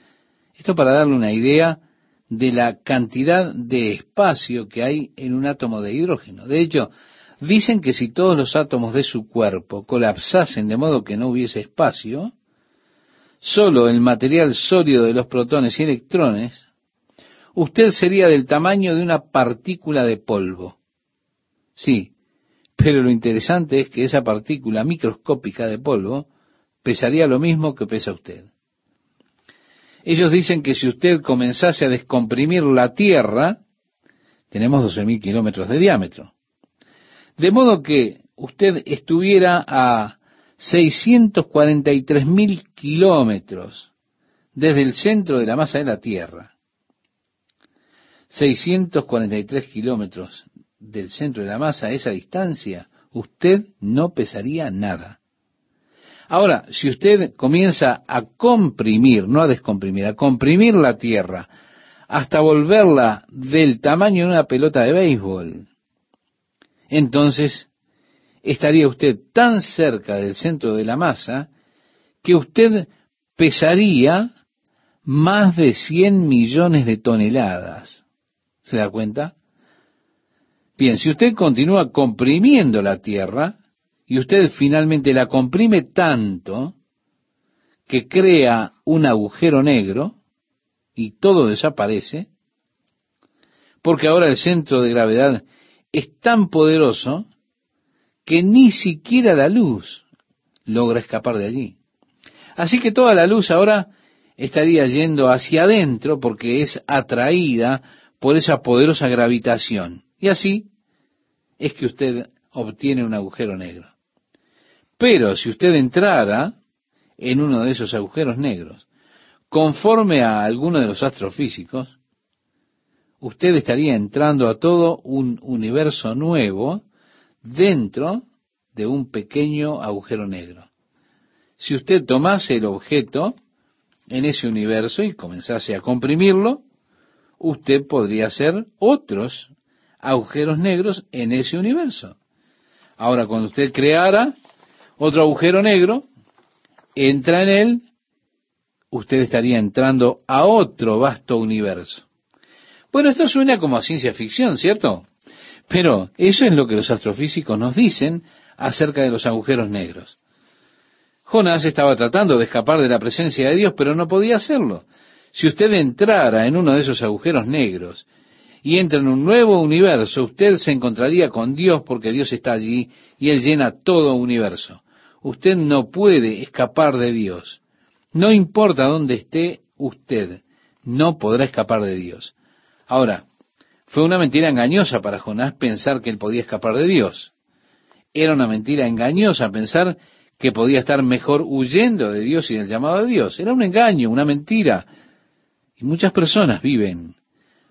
Esto para darle una idea de la cantidad de espacio que hay en un átomo de hidrógeno. De hecho, dicen que si todos los átomos de su cuerpo colapsasen de modo que no hubiese espacio, solo el material sólido de los protones y electrones, usted sería del tamaño de una partícula de polvo. Sí, pero lo interesante es que esa partícula microscópica de polvo pesaría lo mismo que pesa usted. Ellos dicen que si usted comenzase a descomprimir la Tierra, tenemos 12.000 kilómetros de diámetro. De modo que usted estuviera a 643.000 kilómetros desde el centro de la masa de la Tierra. 643 kilómetros del centro de la masa, a esa distancia, usted no pesaría nada. Ahora, si usted comienza a comprimir, no a descomprimir, a comprimir la Tierra hasta volverla del tamaño de una pelota de béisbol, entonces estaría usted tan cerca del centro de la masa que usted pesaría más de 100 millones de toneladas. ¿Se da cuenta? Bien, si usted continúa comprimiendo la Tierra, y usted finalmente la comprime tanto que crea un agujero negro y todo desaparece, porque ahora el centro de gravedad es tan poderoso que ni siquiera la luz logra escapar de allí. Así que toda la luz ahora estaría yendo hacia adentro porque es atraída por esa poderosa gravitación. Y así es que usted obtiene un agujero negro. Pero si usted entrara en uno de esos agujeros negros, conforme a alguno de los astrofísicos, usted estaría entrando a todo un universo nuevo dentro de un pequeño agujero negro. Si usted tomase el objeto en ese universo y comenzase a comprimirlo, usted podría hacer otros agujeros negros en ese universo. Ahora, cuando usted creara otro agujero negro, entra en él, usted estaría entrando a otro vasto universo. Bueno, esto suena como a ciencia ficción, ¿cierto? Pero eso es lo que los astrofísicos nos dicen acerca de los agujeros negros. Jonás estaba tratando de escapar de la presencia de Dios, pero no podía hacerlo. Si usted entrara en uno de esos agujeros negros y entra en un nuevo universo, usted se encontraría con Dios porque Dios está allí y Él llena todo universo. Usted no puede escapar de Dios. No importa dónde esté usted, no podrá escapar de Dios. Ahora, fue una mentira engañosa para Jonás pensar que él podía escapar de Dios. Era una mentira engañosa pensar que podía estar mejor huyendo de Dios y del llamado de Dios. Era un engaño, una mentira. Y muchas personas viven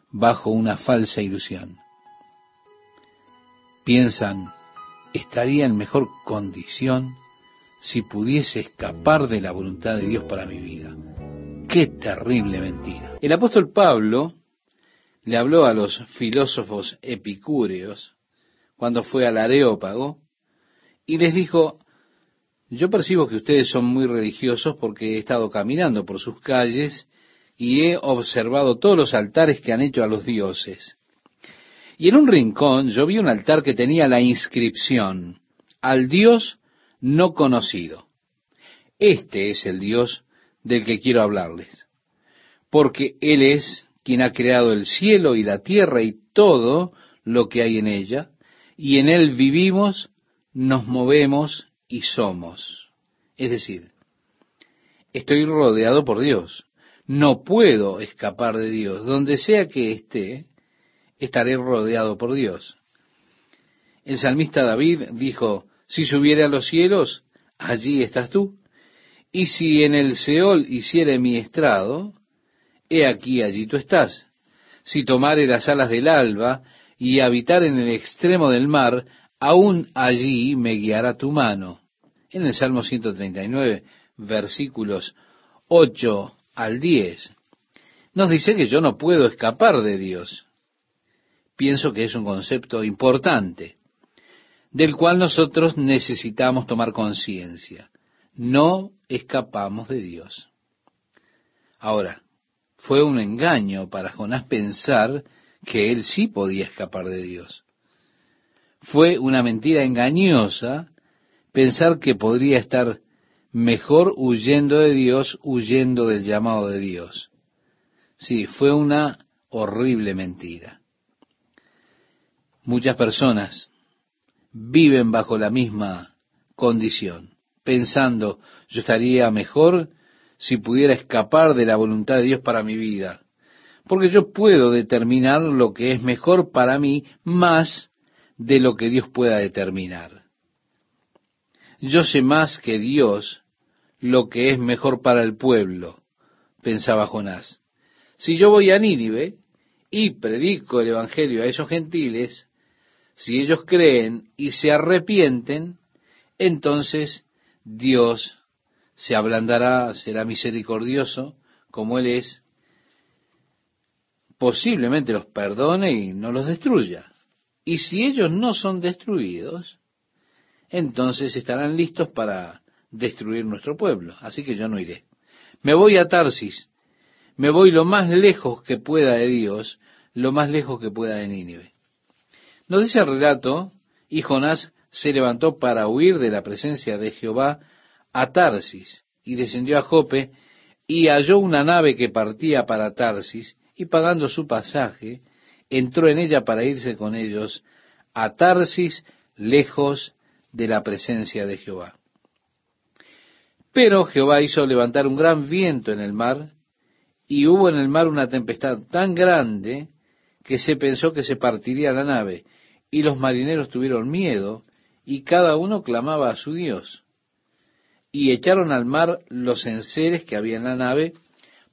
bajo una falsa ilusión. Piensan, estaría en mejor condición si pudiese escapar de la voluntad de Dios para mi vida. Qué terrible mentira. El apóstol Pablo le habló a los filósofos epicúreos cuando fue al Areópago y les dijo, yo percibo que ustedes son muy religiosos porque he estado caminando por sus calles y he observado todos los altares que han hecho a los dioses. Y en un rincón yo vi un altar que tenía la inscripción, al Dios no conocido. Este es el Dios del que quiero hablarles, porque Él es quien ha creado el cielo y la tierra y todo lo que hay en ella, y en Él vivimos, nos movemos y somos. Es decir, estoy rodeado por Dios. No puedo escapar de Dios. Donde sea que esté, estaré rodeado por Dios. El salmista David dijo, si subiere a los cielos, allí estás tú. Y si en el Seol hiciere mi estrado, he aquí allí tú estás. Si tomare las alas del alba y habitar en el extremo del mar, aún allí me guiará tu mano. En el Salmo 139, versículos 8 al 10, nos dice que yo no puedo escapar de Dios. Pienso que es un concepto importante, del cual nosotros necesitamos tomar conciencia. No escapamos de Dios. Ahora, fue un engaño para Jonás pensar que él sí podía escapar de Dios. Fue una mentira engañosa pensar que podría estar mejor huyendo de Dios, huyendo del llamado de Dios. Sí, fue una horrible mentira. Muchas personas viven bajo la misma condición, pensando, yo estaría mejor si pudiera escapar de la voluntad de Dios para mi vida, porque yo puedo determinar lo que es mejor para mí más de lo que Dios pueda determinar. Yo sé más que Dios lo que es mejor para el pueblo, pensaba Jonás. Si yo voy a Nínive y predico el Evangelio a esos gentiles, si ellos creen y se arrepienten, entonces Dios se ablandará, será misericordioso, como Él es, posiblemente los perdone y no los destruya. Y si ellos no son destruidos, entonces estarán listos para destruir nuestro pueblo, así que yo no iré. Me voy a Tarsis, me voy lo más lejos que pueda de Dios, lo más lejos que pueda de Nínive. Nos dice el relato, y Jonás se levantó para huir de la presencia de Jehová a Tarsis, y descendió a Jope, y halló una nave que partía para Tarsis, y pagando su pasaje, entró en ella para irse con ellos a Tarsis, lejos de la presencia de Jehová. Pero Jehová hizo levantar un gran viento en el mar, y hubo en el mar una tempestad tan grande que se pensó que se partiría la nave, y los marineros tuvieron miedo, y cada uno clamaba a su Dios. Y echaron al mar los enseres que había en la nave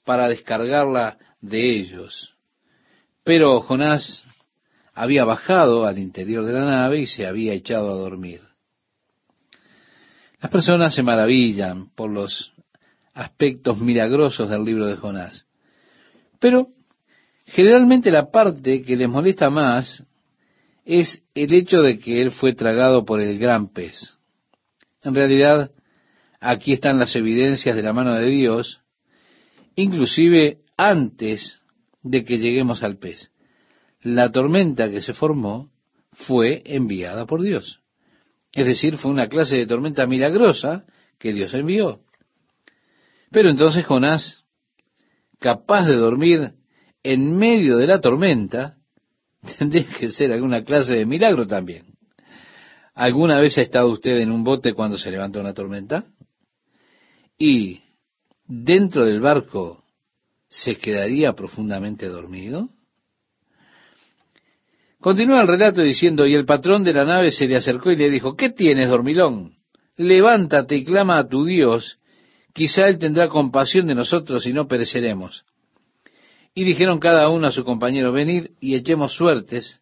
para descargarla de ellos. Pero Jonás había bajado al interior de la nave y se había echado a dormir. Las personas se maravillan por los aspectos milagrosos del libro de Jonás. Pero generalmente la parte que les molesta más es el hecho de que él fue tragado por el gran pez. En realidad, aquí están las evidencias de la mano de Dios, inclusive antes de que lleguemos al pez. La tormenta que se formó fue enviada por Dios. Es decir, fue una clase de tormenta milagrosa que Dios envió. Pero entonces Jonás, capaz de dormir en medio de la tormenta, tendría que ser alguna clase de milagro también. ¿Alguna vez ha estado usted en un bote cuando se levanta una tormenta? Y dentro del barco se quedaría profundamente dormido? Continúa el relato diciendo, y el patrón de la nave se le acercó y le dijo, ¿qué tienes, dormilón? Levántate y clama a tu Dios, quizá Él tendrá compasión de nosotros y no pereceremos. Y dijeron cada uno a su compañero, venid y echemos suertes,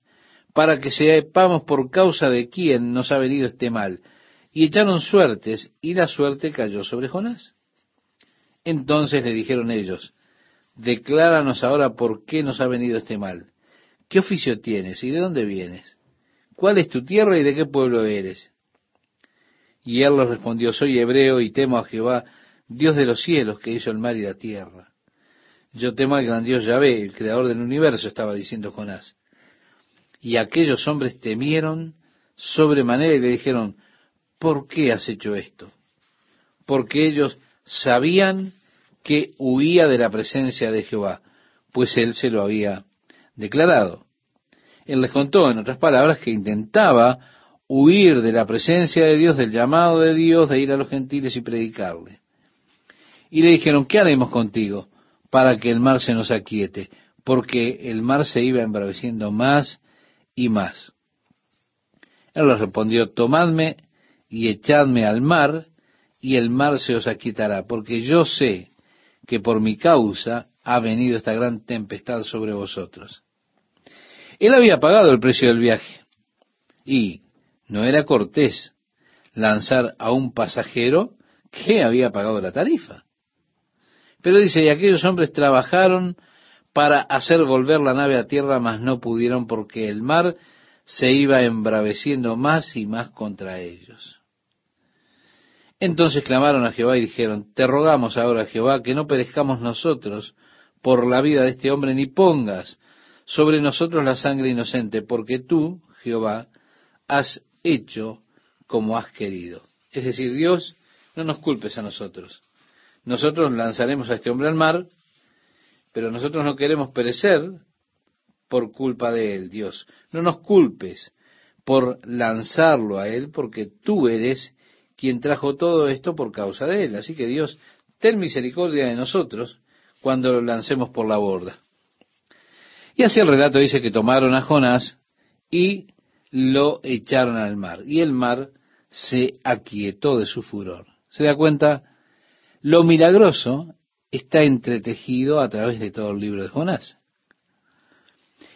para que sepamos por causa de quién nos ha venido este mal. Y echaron suertes, y la suerte cayó sobre Jonás. Entonces le dijeron ellos, decláranos ahora por qué nos ha venido este mal. ¿Qué oficio tienes y de dónde vienes? ¿Cuál es tu tierra y de qué pueblo eres? Y él les respondió, soy hebreo y temo a Jehová, Dios de los cielos, que hizo el mar y la tierra. Yo temo al gran Dios Yahvé, el creador del universo, estaba diciendo Jonás. Y aquellos hombres temieron sobremanera y le dijeron, ¿por qué has hecho esto? Porque ellos sabían que huía de la presencia de Jehová, pues él se lo había declarado. Él les contó, en otras palabras, que intentaba huir de la presencia de Dios, del llamado de Dios, de ir a los gentiles y predicarle. Y le dijeron, ¿qué haremos contigo para que el mar se nos aquiete? Porque el mar se iba embraveciendo más y más. Él les respondió, tomadme y echadme al mar, y el mar se os aquietará, porque yo sé que por mi causa ha venido esta gran tempestad sobre vosotros. Él había pagado el precio del viaje y no era cortés lanzar a un pasajero que había pagado la tarifa. Pero dice, y aquellos hombres trabajaron para hacer volver la nave a tierra, mas no pudieron porque el mar se iba embraveciendo más y más contra ellos. Entonces clamaron a Jehová y dijeron, te rogamos ahora, Jehová, que no perezcamos nosotros por la vida de este hombre, ni pongas sobre nosotros la sangre inocente, porque tú, Jehová, has hecho como has querido. Es decir, Dios, no nos culpes a nosotros. Nosotros lanzaremos a este hombre al mar, pero nosotros no queremos perecer por culpa de él, Dios. No nos culpes por lanzarlo a él, porque tú eres quien trajo todo esto por causa de él. Así que Dios, ten misericordia de nosotros cuando lo lancemos por la borda. Y así el relato dice que tomaron a Jonás y lo echaron al mar. Y el mar se aquietó de su furor. ¿Se da cuenta? Lo milagroso está entretejido a través de todo el libro de Jonás.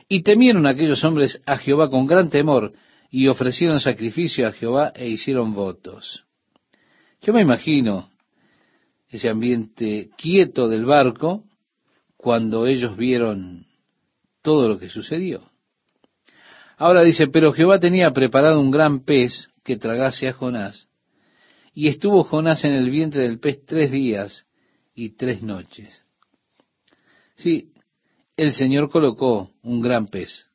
Y temieron aquellos hombres a Jehová con gran temor y ofrecieron sacrificio a Jehová e hicieron votos. Yo me imagino ese ambiente quieto del barco cuando ellos vieron todo lo que sucedió. Ahora dice, pero Jehová tenía preparado un gran pez que tragase a Jonás, y estuvo Jonás en el vientre del pez tres días y tres noches. Sí, el Señor colocó un gran pez.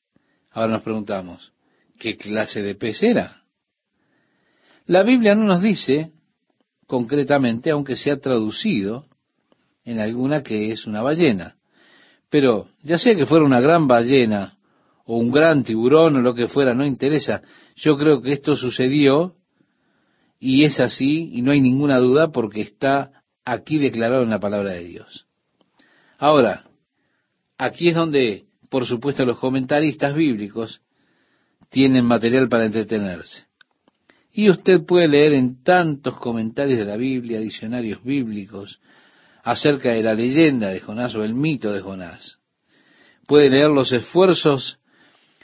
Ahora nos preguntamos, ¿qué clase de pez era? La Biblia no nos dice concretamente, aunque se ha traducido en alguna que es una ballena. Pero ya sea que fuera una gran ballena o un gran tiburón o lo que fuera, no interesa. Yo creo que esto sucedió y es así y no hay ninguna duda porque está aquí declarado en la palabra de Dios. Ahora, aquí es donde, por supuesto, los comentaristas bíblicos tienen material para entretenerse. Y usted puede leer en tantos comentarios de la Biblia, diccionarios bíblicos, acerca de la leyenda de Jonás o el mito de Jonás. Puede leer los esfuerzos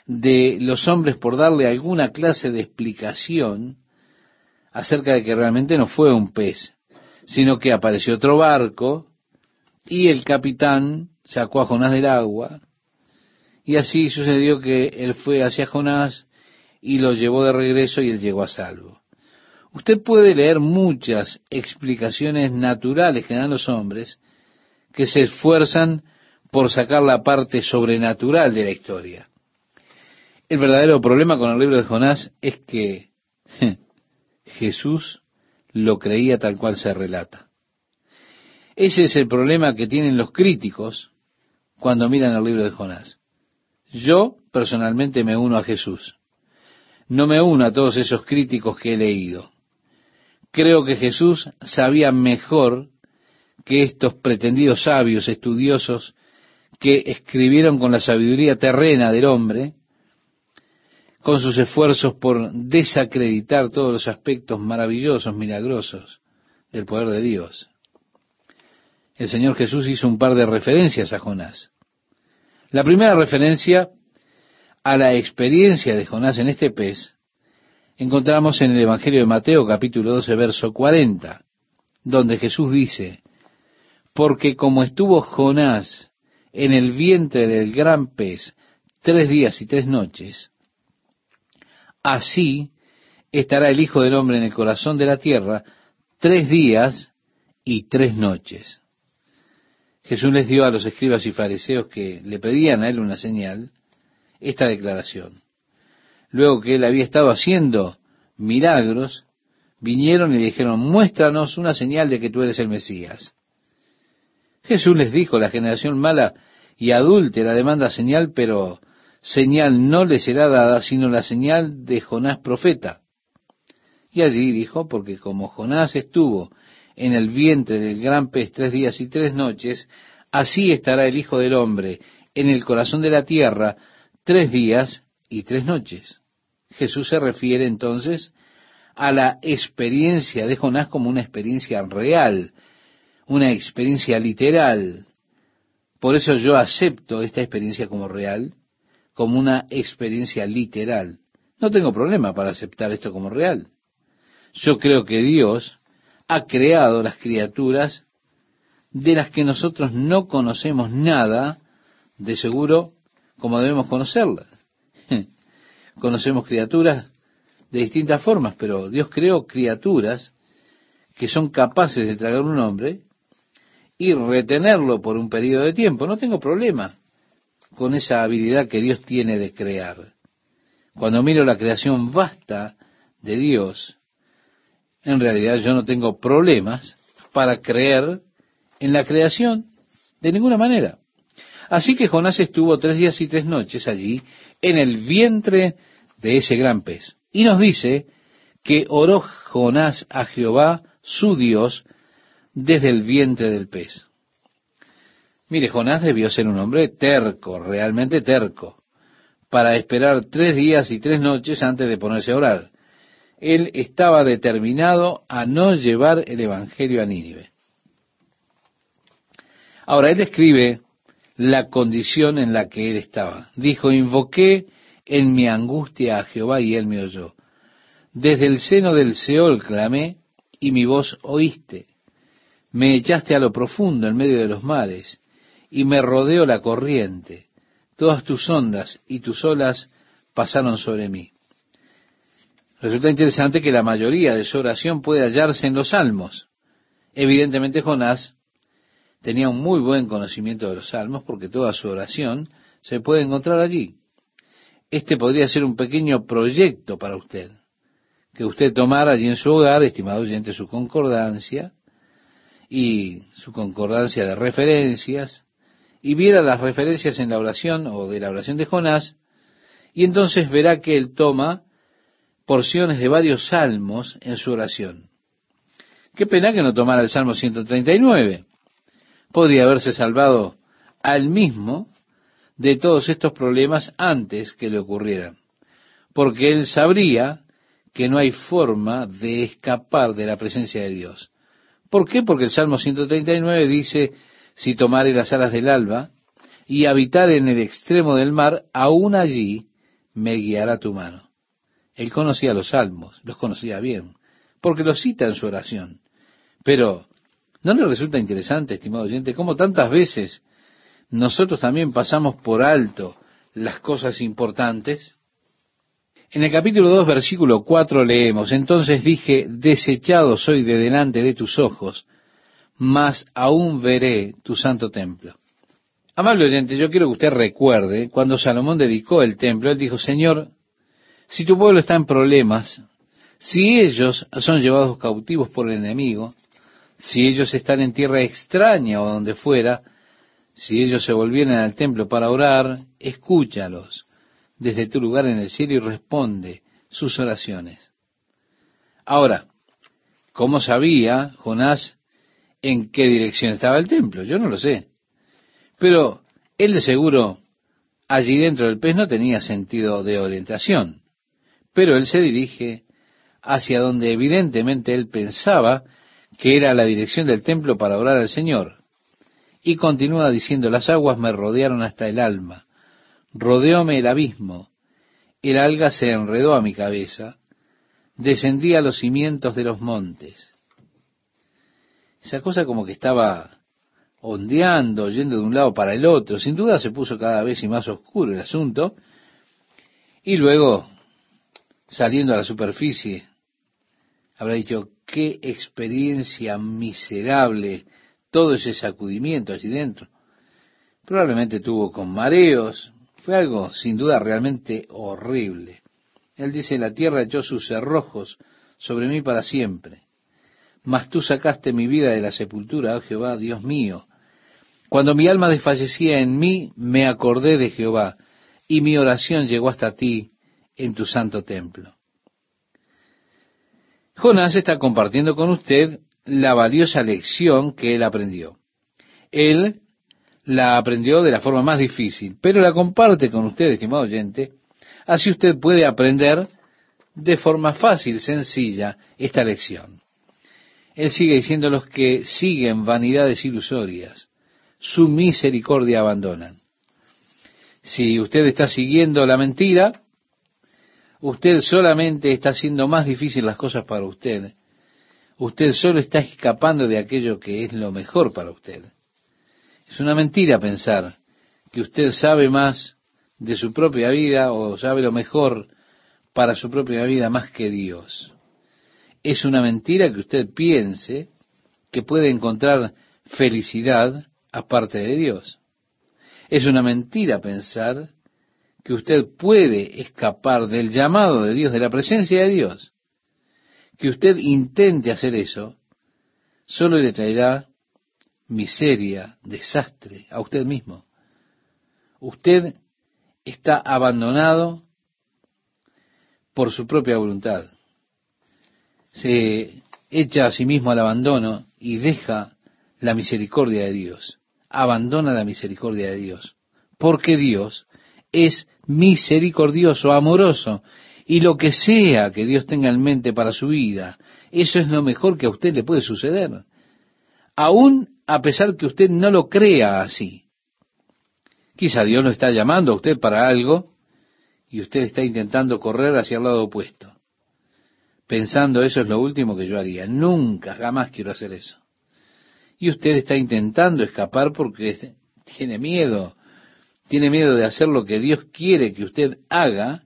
de los hombres por darle alguna clase de explicación acerca de que realmente no fue un pez, sino que apareció otro barco y el capitán sacó a Jonás del agua y así sucedió que él fue hacia Jonás y lo llevó de regreso y él llegó a salvo. Usted puede leer muchas explicaciones naturales que dan los hombres que se esfuerzan por sacar la parte sobrenatural de la historia. El verdadero problema con el libro de Jonás es que Jesús lo creía tal cual se relata. Ese es el problema que tienen los críticos cuando miran el libro de Jonás. Yo personalmente me uno a Jesús. No me uno a todos esos críticos que he leído. Creo que Jesús sabía mejor que estos pretendidos sabios, estudiosos, que escribieron con la sabiduría terrena del hombre, con sus esfuerzos por desacreditar todos los aspectos maravillosos, milagrosos del poder de Dios. El Señor Jesús hizo un par de referencias a Jonás. La primera referencia a la experiencia de Jonás en este pez encontramos en el Evangelio de Mateo capítulo 12 verso 40, donde Jesús dice, porque como estuvo Jonás en el vientre del gran pez tres días y tres noches, Así estará el Hijo del Hombre en el corazón de la tierra tres días y tres noches. Jesús les dio a los escribas y fariseos que le pedían a él una señal, esta declaración. Luego que él había estado haciendo milagros, vinieron y dijeron, muéstranos una señal de que tú eres el Mesías. Jesús les dijo, la generación mala y adúltera demanda señal, pero señal no le será dada sino la señal de Jonás profeta. Y allí dijo, porque como Jonás estuvo en el vientre del gran pez tres días y tres noches, así estará el Hijo del Hombre en el corazón de la tierra tres días y tres noches. Jesús se refiere entonces a la experiencia de Jonás como una experiencia real, una experiencia literal. Por eso yo acepto esta experiencia como real como una experiencia literal. No tengo problema para aceptar esto como real. Yo creo que Dios ha creado las criaturas de las que nosotros no conocemos nada, de seguro, como debemos conocerlas. Conocemos criaturas de distintas formas, pero Dios creó criaturas que son capaces de tragar un hombre y retenerlo por un periodo de tiempo. No tengo problema con esa habilidad que Dios tiene de crear. Cuando miro la creación vasta de Dios, en realidad yo no tengo problemas para creer en la creación de ninguna manera. Así que Jonás estuvo tres días y tres noches allí en el vientre de ese gran pez. Y nos dice que oró Jonás a Jehová, su Dios, desde el vientre del pez. Mire, Jonás debió ser un hombre terco, realmente terco, para esperar tres días y tres noches antes de ponerse a orar. Él estaba determinado a no llevar el Evangelio a Nínive. Ahora, él describe la condición en la que él estaba. Dijo, invoqué en mi angustia a Jehová y él me oyó. Desde el seno del Seol clamé y mi voz oíste. Me echaste a lo profundo en medio de los mares y me rodeó la corriente. Todas tus ondas y tus olas pasaron sobre mí. Resulta interesante que la mayoría de su oración puede hallarse en los salmos. Evidentemente Jonás tenía un muy buen conocimiento de los salmos porque toda su oración se puede encontrar allí. Este podría ser un pequeño proyecto para usted, que usted tomara allí en su hogar, estimado oyente, su concordancia y su concordancia de referencias, y viera las referencias en la oración o de la oración de Jonás, y entonces verá que él toma porciones de varios salmos en su oración. Qué pena que no tomara el Salmo 139. Podría haberse salvado al mismo de todos estos problemas antes que le ocurrieran, porque él sabría que no hay forma de escapar de la presencia de Dios. ¿Por qué? Porque el Salmo 139 dice, si tomare las alas del alba y habitar en el extremo del mar, aún allí me guiará tu mano. Él conocía los salmos, los conocía bien, porque los cita en su oración. Pero, ¿no le resulta interesante, estimado oyente, cómo tantas veces nosotros también pasamos por alto las cosas importantes? En el capítulo 2, versículo 4 leemos, entonces dije, desechado soy de delante de tus ojos, mas aún veré tu santo templo. Amable oyente, yo quiero que usted recuerde, cuando Salomón dedicó el templo, él dijo, Señor, si tu pueblo está en problemas, si ellos son llevados cautivos por el enemigo, si ellos están en tierra extraña o donde fuera, si ellos se volvieran al templo para orar, escúchalos desde tu lugar en el cielo y responde sus oraciones. Ahora, ¿cómo sabía Jonás en qué dirección estaba el templo? Yo no lo sé. Pero él de seguro allí dentro del pez no tenía sentido de orientación. Pero él se dirige hacia donde evidentemente él pensaba que era la dirección del templo para orar al Señor. Y continúa diciendo, las aguas me rodearon hasta el alma, rodeóme el abismo, el alga se enredó a mi cabeza, descendí a los cimientos de los montes. Esa cosa como que estaba ondeando, yendo de un lado para el otro. Sin duda se puso cada vez y más oscuro el asunto. Y luego, saliendo a la superficie, habrá dicho, qué experiencia miserable todo ese sacudimiento allí dentro. Probablemente tuvo con mareos, fue algo sin duda realmente horrible. Él dice, la tierra echó sus cerrojos sobre mí para siempre. Mas tú sacaste mi vida de la sepultura, oh Jehová, Dios mío. Cuando mi alma desfallecía en mí, me acordé de Jehová, y mi oración llegó hasta ti en tu santo templo. Jonás está compartiendo con usted la valiosa lección que él aprendió. Él la aprendió de la forma más difícil, pero la comparte con usted, estimado oyente, así usted puede aprender de forma fácil, sencilla, esta lección. Él sigue diciendo los que siguen vanidades ilusorias, su misericordia abandonan. Si usted está siguiendo la mentira, usted solamente está haciendo más difícil las cosas para usted. Usted solo está escapando de aquello que es lo mejor para usted. Es una mentira pensar que usted sabe más de su propia vida o sabe lo mejor para su propia vida más que Dios. Es una mentira que usted piense que puede encontrar felicidad aparte de Dios. Es una mentira pensar que usted puede escapar del llamado de Dios, de la presencia de Dios. Que usted intente hacer eso, solo le traerá miseria, desastre a usted mismo. Usted está abandonado por su propia voluntad. Se echa a sí mismo al abandono y deja la misericordia de Dios. Abandona la misericordia de Dios. Porque Dios es misericordioso, amoroso. Y lo que sea que Dios tenga en mente para su vida, eso es lo mejor que a usted le puede suceder. Aún a pesar que usted no lo crea así. Quizá Dios lo está llamando a usted para algo y usted está intentando correr hacia el lado opuesto. Pensando eso es lo último que yo haría. Nunca, jamás quiero hacer eso. Y usted está intentando escapar porque tiene miedo. Tiene miedo de hacer lo que Dios quiere que usted haga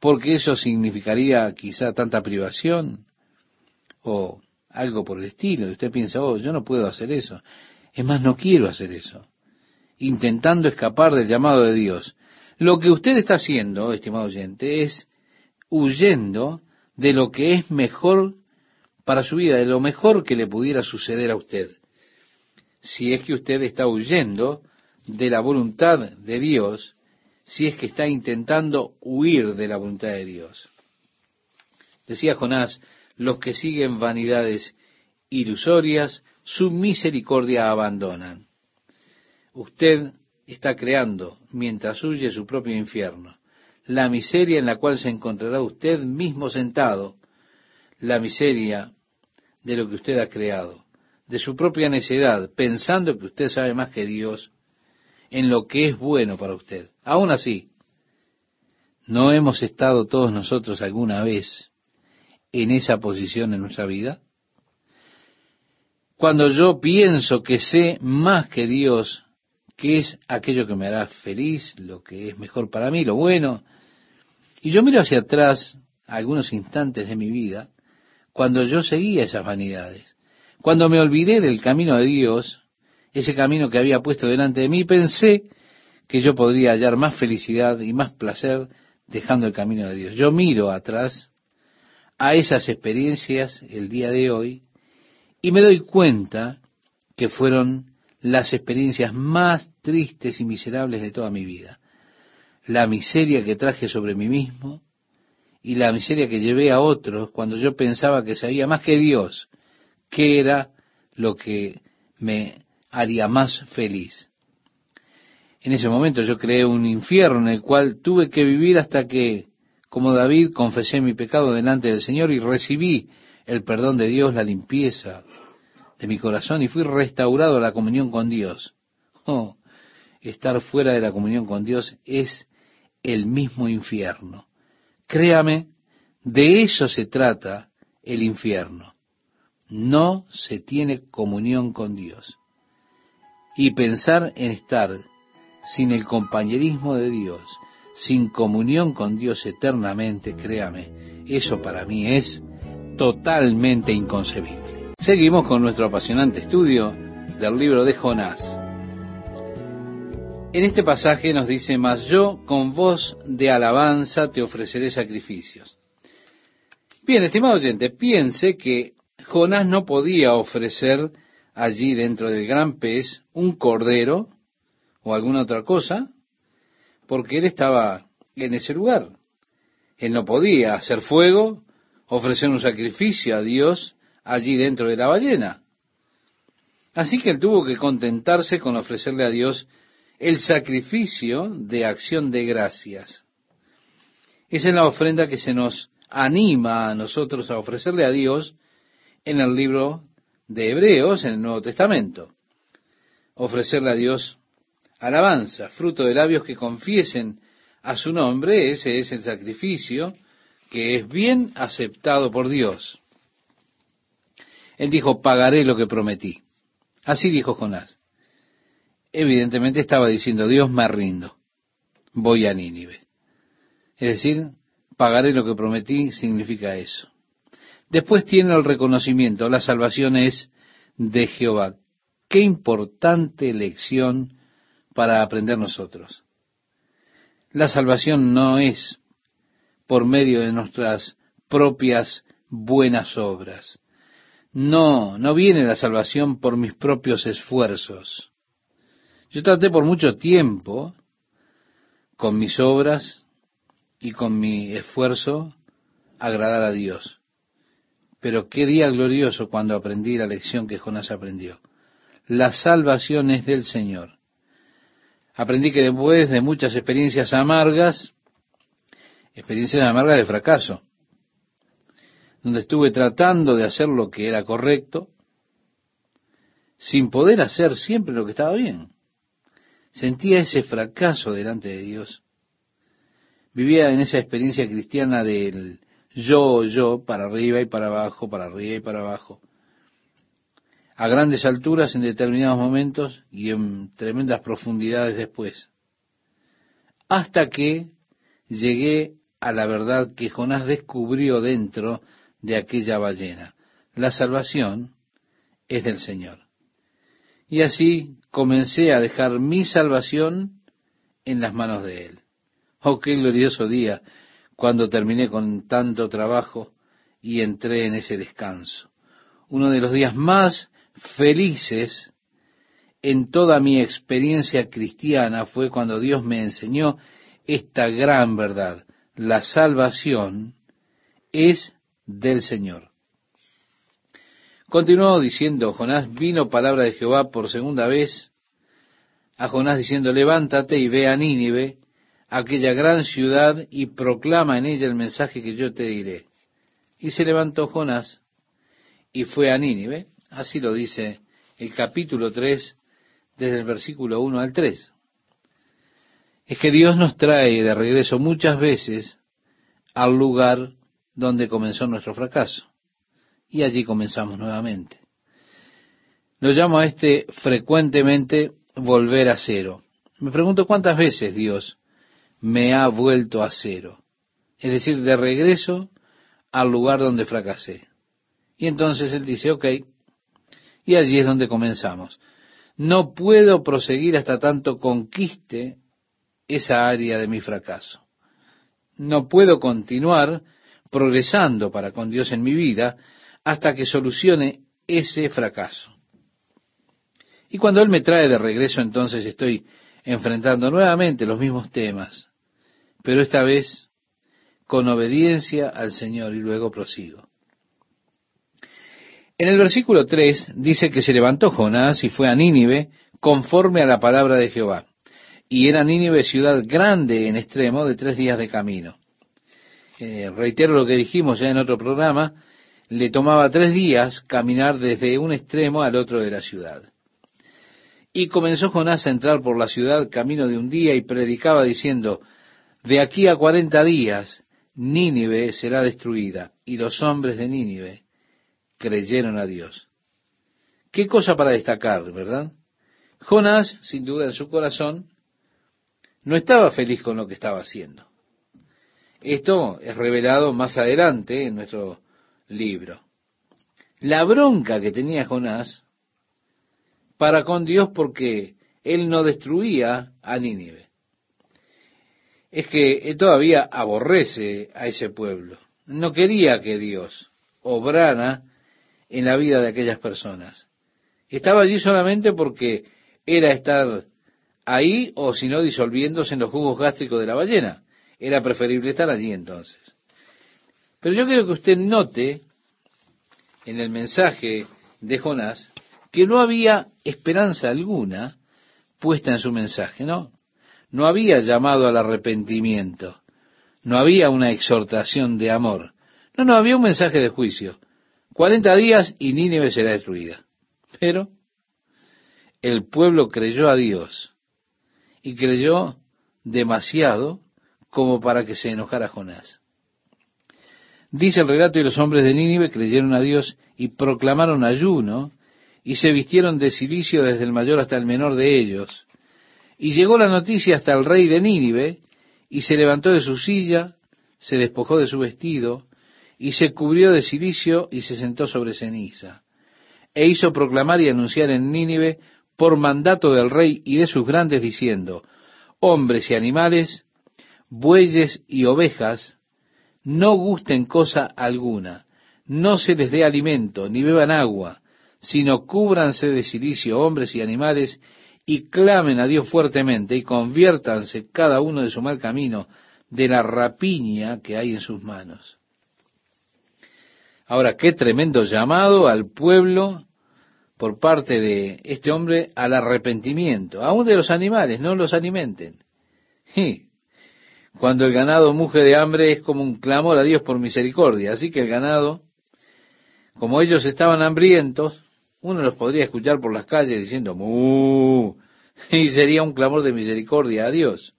porque eso significaría quizá tanta privación o algo por el estilo. Y usted piensa, oh, yo no puedo hacer eso. Es más, no quiero hacer eso. Intentando escapar del llamado de Dios. Lo que usted está haciendo, estimado oyente, es huyendo de lo que es mejor para su vida, de lo mejor que le pudiera suceder a usted. Si es que usted está huyendo de la voluntad de Dios, si es que está intentando huir de la voluntad de Dios. Decía Jonás, los que siguen vanidades ilusorias, su misericordia abandonan. Usted está creando mientras huye su propio infierno, la miseria en la cual se encontrará usted mismo sentado, la miseria de lo que usted ha creado, de su propia necedad, pensando que usted sabe más que Dios en lo que es bueno para usted. Aún así, ¿no hemos estado todos nosotros alguna vez en esa posición en nuestra vida? Cuando yo pienso que sé más que Dios, que es aquello que me hará feliz, lo que es mejor para mí, lo bueno, y yo miro hacia atrás algunos instantes de mi vida, cuando yo seguía esas vanidades, cuando me olvidé del camino de Dios, ese camino que había puesto delante de mí, pensé que yo podría hallar más felicidad y más placer dejando el camino de Dios. Yo miro atrás a esas experiencias el día de hoy y me doy cuenta que fueron las experiencias más tristes y miserables de toda mi vida. La miseria que traje sobre mí mismo y la miseria que llevé a otros cuando yo pensaba que sabía más que Dios qué era lo que me haría más feliz. En ese momento yo creé un infierno en el cual tuve que vivir hasta que, como David, confesé mi pecado delante del Señor y recibí el perdón de Dios, la limpieza de mi corazón y fui restaurado a la comunión con Dios. Oh, estar fuera de la comunión con Dios es el mismo infierno. Créame, de eso se trata el infierno. No se tiene comunión con Dios. Y pensar en estar sin el compañerismo de Dios, sin comunión con Dios eternamente, créame, eso para mí es totalmente inconcebible. Seguimos con nuestro apasionante estudio del libro de Jonás. En este pasaje nos dice, mas yo con voz de alabanza te ofreceré sacrificios. Bien, estimado oyente, piense que Jonás no podía ofrecer allí dentro del gran pez un cordero o alguna otra cosa, porque él estaba en ese lugar. Él no podía hacer fuego, ofrecer un sacrificio a Dios allí dentro de la ballena. Así que él tuvo que contentarse con ofrecerle a Dios el sacrificio de acción de gracias. Es la ofrenda que se nos anima a nosotros a ofrecerle a Dios en el libro de Hebreos, en el Nuevo Testamento. Ofrecerle a Dios alabanza, fruto de labios que confiesen a su nombre, ese es el sacrificio que es bien aceptado por Dios. Él dijo, pagaré lo que prometí. Así dijo Jonás. Evidentemente estaba diciendo, Dios me rindo, voy a Nínive. Es decir, pagaré lo que prometí significa eso. Después tiene el reconocimiento, la salvación es de Jehová. Qué importante lección para aprender nosotros. La salvación no es por medio de nuestras propias buenas obras. No, no viene la salvación por mis propios esfuerzos. Yo traté por mucho tiempo, con mis obras y con mi esfuerzo, agradar a Dios. Pero qué día glorioso cuando aprendí la lección que Jonás aprendió. La salvación es del Señor. Aprendí que después de muchas experiencias amargas, experiencias amargas de fracaso, donde estuve tratando de hacer lo que era correcto, sin poder hacer siempre lo que estaba bien. Sentía ese fracaso delante de Dios. Vivía en esa experiencia cristiana del yo, yo, para arriba y para abajo, para arriba y para abajo. A grandes alturas en determinados momentos y en tremendas profundidades después. Hasta que llegué a la verdad que Jonás descubrió dentro de aquella ballena. La salvación es del Señor. Y así comencé a dejar mi salvación en las manos de Él. Oh, qué glorioso día cuando terminé con tanto trabajo y entré en ese descanso. Uno de los días más felices en toda mi experiencia cristiana fue cuando Dios me enseñó esta gran verdad. La salvación es del Señor. Continuó diciendo Jonás, vino palabra de Jehová por segunda vez a Jonás diciendo, levántate y ve a Nínive, aquella gran ciudad, y proclama en ella el mensaje que yo te diré. Y se levantó Jonás y fue a Nínive, así lo dice el capítulo 3, desde el versículo 1 al 3. Es que Dios nos trae de regreso muchas veces al lugar donde comenzó nuestro fracaso. Y allí comenzamos nuevamente. Lo llamo a este frecuentemente volver a cero. Me pregunto cuántas veces Dios me ha vuelto a cero. Es decir, de regreso al lugar donde fracasé. Y entonces Él dice, ok, y allí es donde comenzamos. No puedo proseguir hasta tanto conquiste esa área de mi fracaso. No puedo continuar progresando para con Dios en mi vida hasta que solucione ese fracaso. Y cuando Él me trae de regreso, entonces estoy enfrentando nuevamente los mismos temas, pero esta vez con obediencia al Señor y luego prosigo. En el versículo 3 dice que se levantó Jonás y fue a Nínive conforme a la palabra de Jehová. Y era Nínive ciudad grande en extremo de tres días de camino. Eh, reitero lo que dijimos ya en otro programa, le tomaba tres días caminar desde un extremo al otro de la ciudad. Y comenzó Jonás a entrar por la ciudad camino de un día y predicaba diciendo, de aquí a cuarenta días Nínive será destruida y los hombres de Nínive creyeron a Dios. Qué cosa para destacar, ¿verdad? Jonás, sin duda en su corazón, no estaba feliz con lo que estaba haciendo. Esto es revelado más adelante en nuestro libro. La bronca que tenía Jonás para con Dios porque él no destruía a Nínive. Es que él todavía aborrece a ese pueblo. No quería que Dios obrara en la vida de aquellas personas. Estaba allí solamente porque era estar ahí o si no disolviéndose en los jugos gástricos de la ballena. Era preferible estar allí entonces. Pero yo quiero que usted note en el mensaje de Jonás que no había esperanza alguna puesta en su mensaje, ¿no? No había llamado al arrepentimiento, no había una exhortación de amor, no, no, había un mensaje de juicio. Cuarenta días y Nínive será destruida. Pero el pueblo creyó a Dios y creyó demasiado como para que se enojara Jonás. Dice el relato y los hombres de Nínive creyeron a Dios y proclamaron ayuno y se vistieron de silicio desde el mayor hasta el menor de ellos. Y llegó la noticia hasta el rey de Nínive, y se levantó de su silla, se despojó de su vestido, y se cubrió de silicio y se sentó sobre ceniza. E hizo proclamar y anunciar en Nínive por mandato del rey y de sus grandes, diciendo, hombres y animales, bueyes y ovejas, no gusten cosa alguna, no se les dé alimento, ni beban agua, sino cúbranse de silicio hombres y animales, y clamen a Dios fuertemente, y conviértanse cada uno de su mal camino, de la rapiña que hay en sus manos. Ahora, qué tremendo llamado al pueblo por parte de este hombre al arrepentimiento, aún de los animales, no los alimenten. Cuando el ganado muge de hambre es como un clamor a Dios por misericordia, así que el ganado, como ellos estaban hambrientos, uno los podría escuchar por las calles diciendo ¡Mu! y sería un clamor de misericordia a Dios.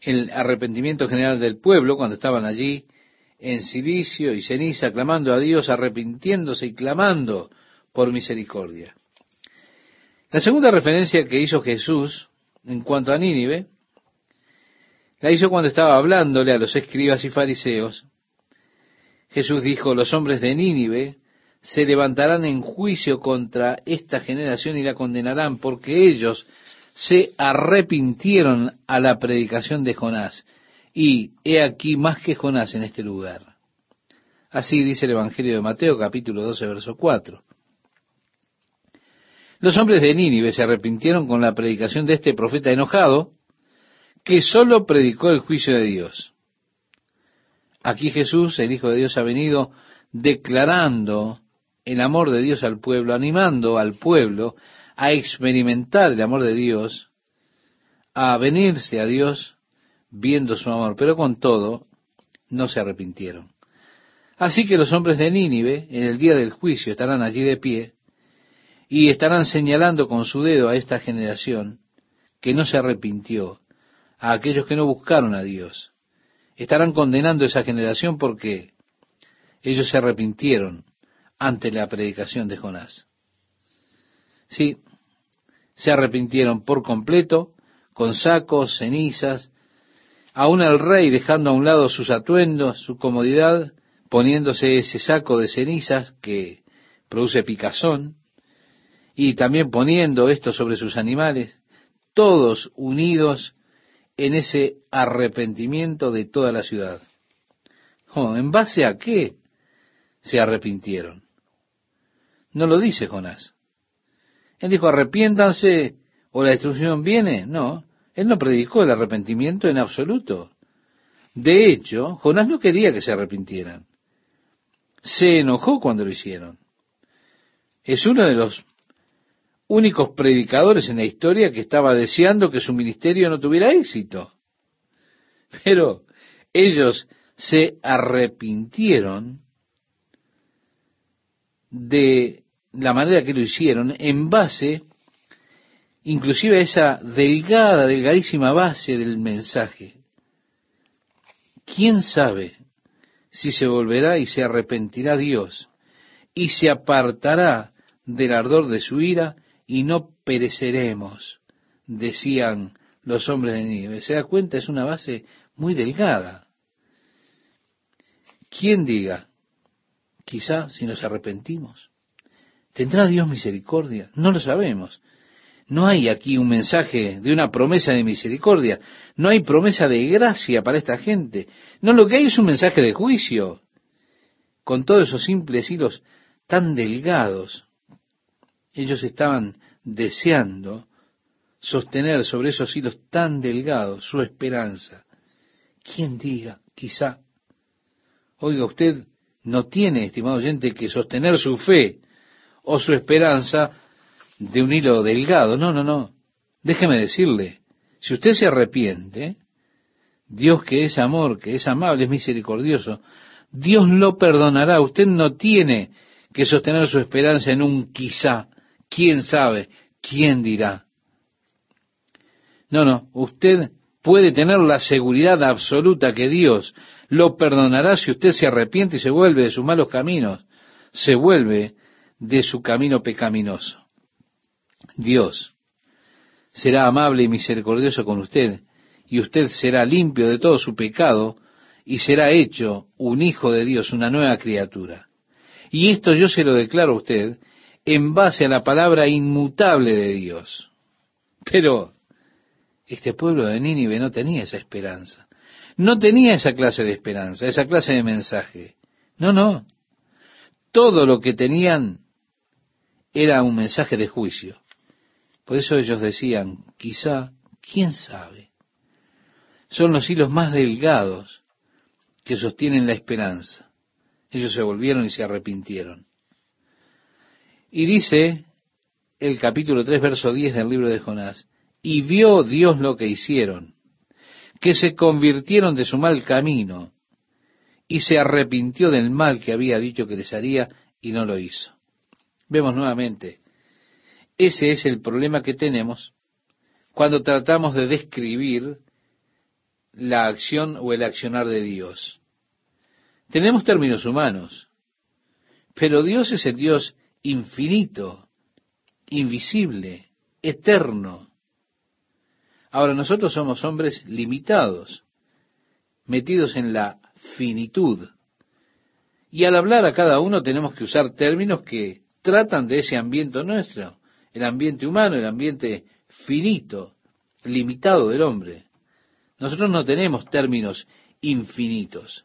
El arrepentimiento general del pueblo, cuando estaban allí en silicio y ceniza, clamando a Dios, arrepintiéndose y clamando por misericordia. La segunda referencia que hizo Jesús en cuanto a Nínive, la hizo cuando estaba hablándole a los escribas y fariseos. Jesús dijo, los hombres de Nínive se levantarán en juicio contra esta generación y la condenarán, porque ellos se arrepintieron a la predicación de Jonás. Y he aquí más que Jonás en este lugar. Así dice el Evangelio de Mateo capítulo 12, verso 4. Los hombres de Nínive se arrepintieron con la predicación de este profeta enojado, que sólo predicó el juicio de Dios. Aquí Jesús, el Hijo de Dios, ha venido declarando el amor de Dios al pueblo, animando al pueblo a experimentar el amor de Dios a venirse a Dios viendo su amor, pero con todo no se arrepintieron. Así que los hombres de Nínive en el día del juicio estarán allí de pie y estarán señalando con su dedo a esta generación que no se arrepintió, a aquellos que no buscaron a Dios. Estarán condenando esa generación porque ellos se arrepintieron ante la predicación de Jonás. Sí, se arrepintieron por completo, con sacos, cenizas, aún el rey dejando a un lado sus atuendos, su comodidad, poniéndose ese saco de cenizas que produce picazón, y también poniendo esto sobre sus animales, todos unidos en ese arrepentimiento de toda la ciudad. Oh, ¿En base a qué se arrepintieron? No lo dice Jonás. Él dijo, arrepiéntanse o la destrucción viene. No, él no predicó el arrepentimiento en absoluto. De hecho, Jonás no quería que se arrepintieran. Se enojó cuando lo hicieron. Es uno de los únicos predicadores en la historia que estaba deseando que su ministerio no tuviera éxito. Pero ellos se arrepintieron de la manera que lo hicieron en base inclusive a esa delgada, delgadísima base del mensaje. ¿Quién sabe si se volverá y se arrepentirá Dios y se apartará del ardor de su ira y no pereceremos, decían los hombres de Nínive. ¿Se da cuenta? Es una base muy delgada. ¿Quién diga? Quizá si nos arrepentimos. ¿Tendrá Dios misericordia? No lo sabemos. No hay aquí un mensaje de una promesa de misericordia. No hay promesa de gracia para esta gente. No, lo que hay es un mensaje de juicio. Con todos esos simples hilos tan delgados ellos estaban deseando sostener sobre esos hilos tan delgados su esperanza. ¿Quién diga? Quizá. Oiga, usted no tiene, estimado oyente, que sostener su fe o su esperanza de un hilo delgado. No, no, no. Déjeme decirle, si usted se arrepiente, Dios que es amor, que es amable, es misericordioso, Dios lo perdonará. Usted no tiene que sostener su esperanza en un quizá, ¿Quién sabe? ¿Quién dirá? No, no, usted puede tener la seguridad absoluta que Dios lo perdonará si usted se arrepiente y se vuelve de sus malos caminos, se vuelve de su camino pecaminoso. Dios será amable y misericordioso con usted, y usted será limpio de todo su pecado, y será hecho un hijo de Dios, una nueva criatura. Y esto yo se lo declaro a usted en base a la palabra inmutable de Dios. Pero este pueblo de Nínive no tenía esa esperanza. No tenía esa clase de esperanza, esa clase de mensaje. No, no. Todo lo que tenían era un mensaje de juicio. Por eso ellos decían, quizá, quién sabe. Son los hilos más delgados que sostienen la esperanza. Ellos se volvieron y se arrepintieron. Y dice el capítulo 3, verso 10 del libro de Jonás, y vio Dios lo que hicieron, que se convirtieron de su mal camino, y se arrepintió del mal que había dicho que les haría, y no lo hizo. Vemos nuevamente, ese es el problema que tenemos cuando tratamos de describir la acción o el accionar de Dios. Tenemos términos humanos, pero Dios es el Dios infinito, invisible, eterno. Ahora nosotros somos hombres limitados, metidos en la finitud. Y al hablar a cada uno tenemos que usar términos que tratan de ese ambiente nuestro, el ambiente humano, el ambiente finito, limitado del hombre. Nosotros no tenemos términos infinitos.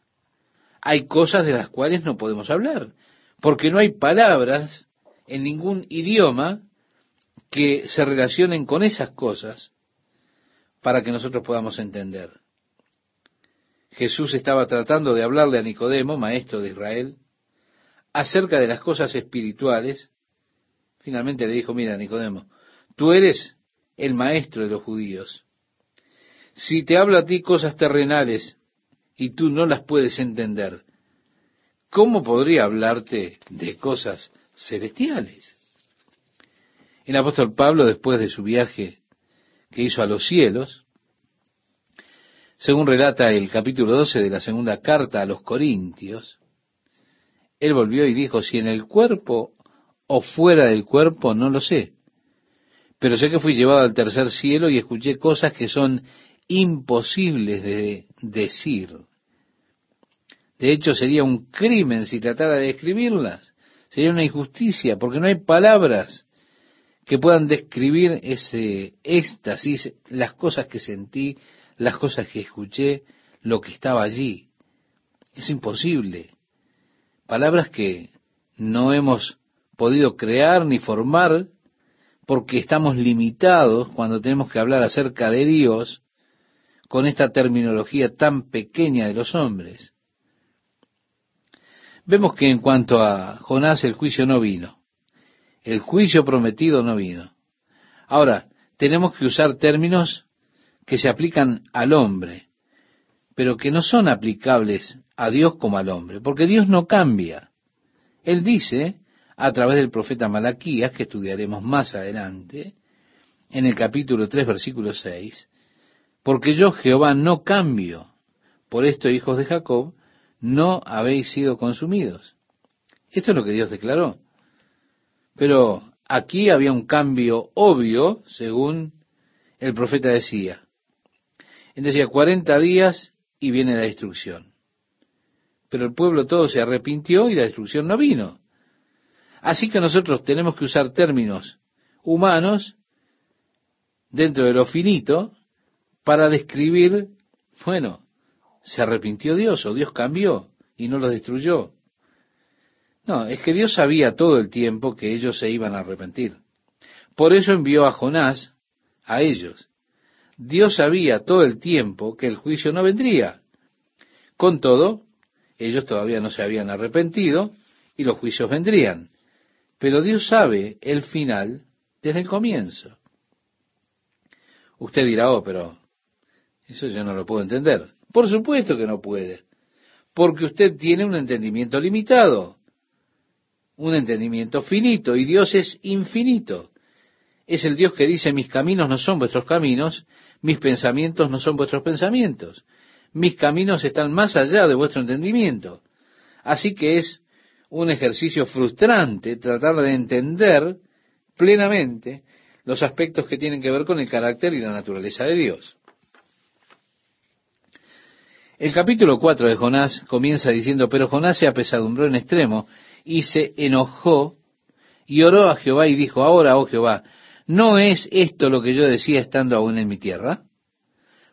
Hay cosas de las cuales no podemos hablar porque no hay palabras en ningún idioma que se relacionen con esas cosas para que nosotros podamos entender. Jesús estaba tratando de hablarle a Nicodemo, maestro de Israel, acerca de las cosas espirituales. Finalmente le dijo, mira Nicodemo, tú eres el maestro de los judíos Si te habla a ti cosas terrenales y tú no las puedes entender, ¿cómo podría hablarte de cosas celestiales? El apóstol Pablo, después de su viaje que hizo a los cielos, según relata el capítulo 12 de la segunda carta a los Corintios, él volvió y dijo, si en el cuerpo o fuera del cuerpo, no lo sé, pero sé que fui llevado al tercer cielo y escuché cosas que son imposibles de decir. De hecho, sería un crimen si tratara de describirlas. Sería una injusticia, porque no hay palabras que puedan describir ese éxtasis, las cosas que sentí, las cosas que escuché, lo que estaba allí. Es imposible. Palabras que no hemos podido crear ni formar porque estamos limitados cuando tenemos que hablar acerca de Dios con esta terminología tan pequeña de los hombres. Vemos que en cuanto a Jonás el juicio no vino. El juicio prometido no vino. Ahora, tenemos que usar términos que se aplican al hombre, pero que no son aplicables a Dios como al hombre, porque Dios no cambia. Él dice, a través del profeta Malaquías, que estudiaremos más adelante, en el capítulo 3, versículo 6, porque yo Jehová no cambio. Por esto, hijos de Jacob, no habéis sido consumidos. Esto es lo que Dios declaró. Pero aquí había un cambio obvio, según el profeta decía. Él decía, 40 días y viene la destrucción. Pero el pueblo todo se arrepintió y la destrucción no vino. Así que nosotros tenemos que usar términos humanos dentro de lo finito para describir, bueno, se arrepintió Dios o Dios cambió y no los destruyó. No, es que Dios sabía todo el tiempo que ellos se iban a arrepentir. Por eso envió a Jonás a ellos. Dios sabía todo el tiempo que el juicio no vendría. Con todo, ellos todavía no se habían arrepentido y los juicios vendrían. Pero Dios sabe el final desde el comienzo. Usted dirá, oh, pero eso yo no lo puedo entender. Por supuesto que no puede, porque usted tiene un entendimiento limitado un entendimiento finito y Dios es infinito. Es el Dios que dice, mis caminos no son vuestros caminos, mis pensamientos no son vuestros pensamientos, mis caminos están más allá de vuestro entendimiento. Así que es un ejercicio frustrante tratar de entender plenamente los aspectos que tienen que ver con el carácter y la naturaleza de Dios. El capítulo 4 de Jonás comienza diciendo, pero Jonás se apesadumbró en extremo y se enojó y oró a Jehová y dijo, ahora, oh Jehová, ¿no es esto lo que yo decía estando aún en mi tierra?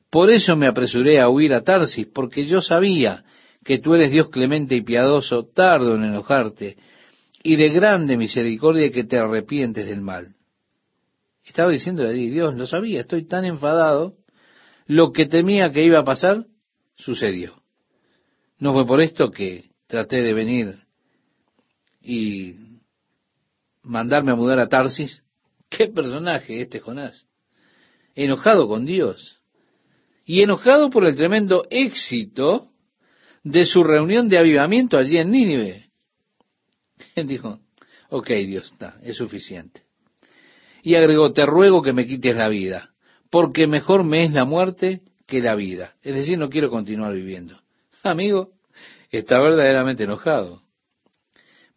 Por eso me apresuré a huir a Tarsis, porque yo sabía que tú eres Dios clemente y piadoso, tardo en enojarte, y de grande misericordia que te arrepientes del mal. Estaba diciendo a Dios, lo sabía, estoy tan enfadado, lo que temía que iba a pasar, sucedió. No fue por esto que traté de venir y mandarme a mudar a Tarsis. Qué personaje este Jonás. Enojado con Dios. Y enojado por el tremendo éxito de su reunión de avivamiento allí en Nínive. Él dijo, ok Dios, está, es suficiente. Y agregó, te ruego que me quites la vida, porque mejor me es la muerte que la vida. Es decir, no quiero continuar viviendo. Amigo, está verdaderamente enojado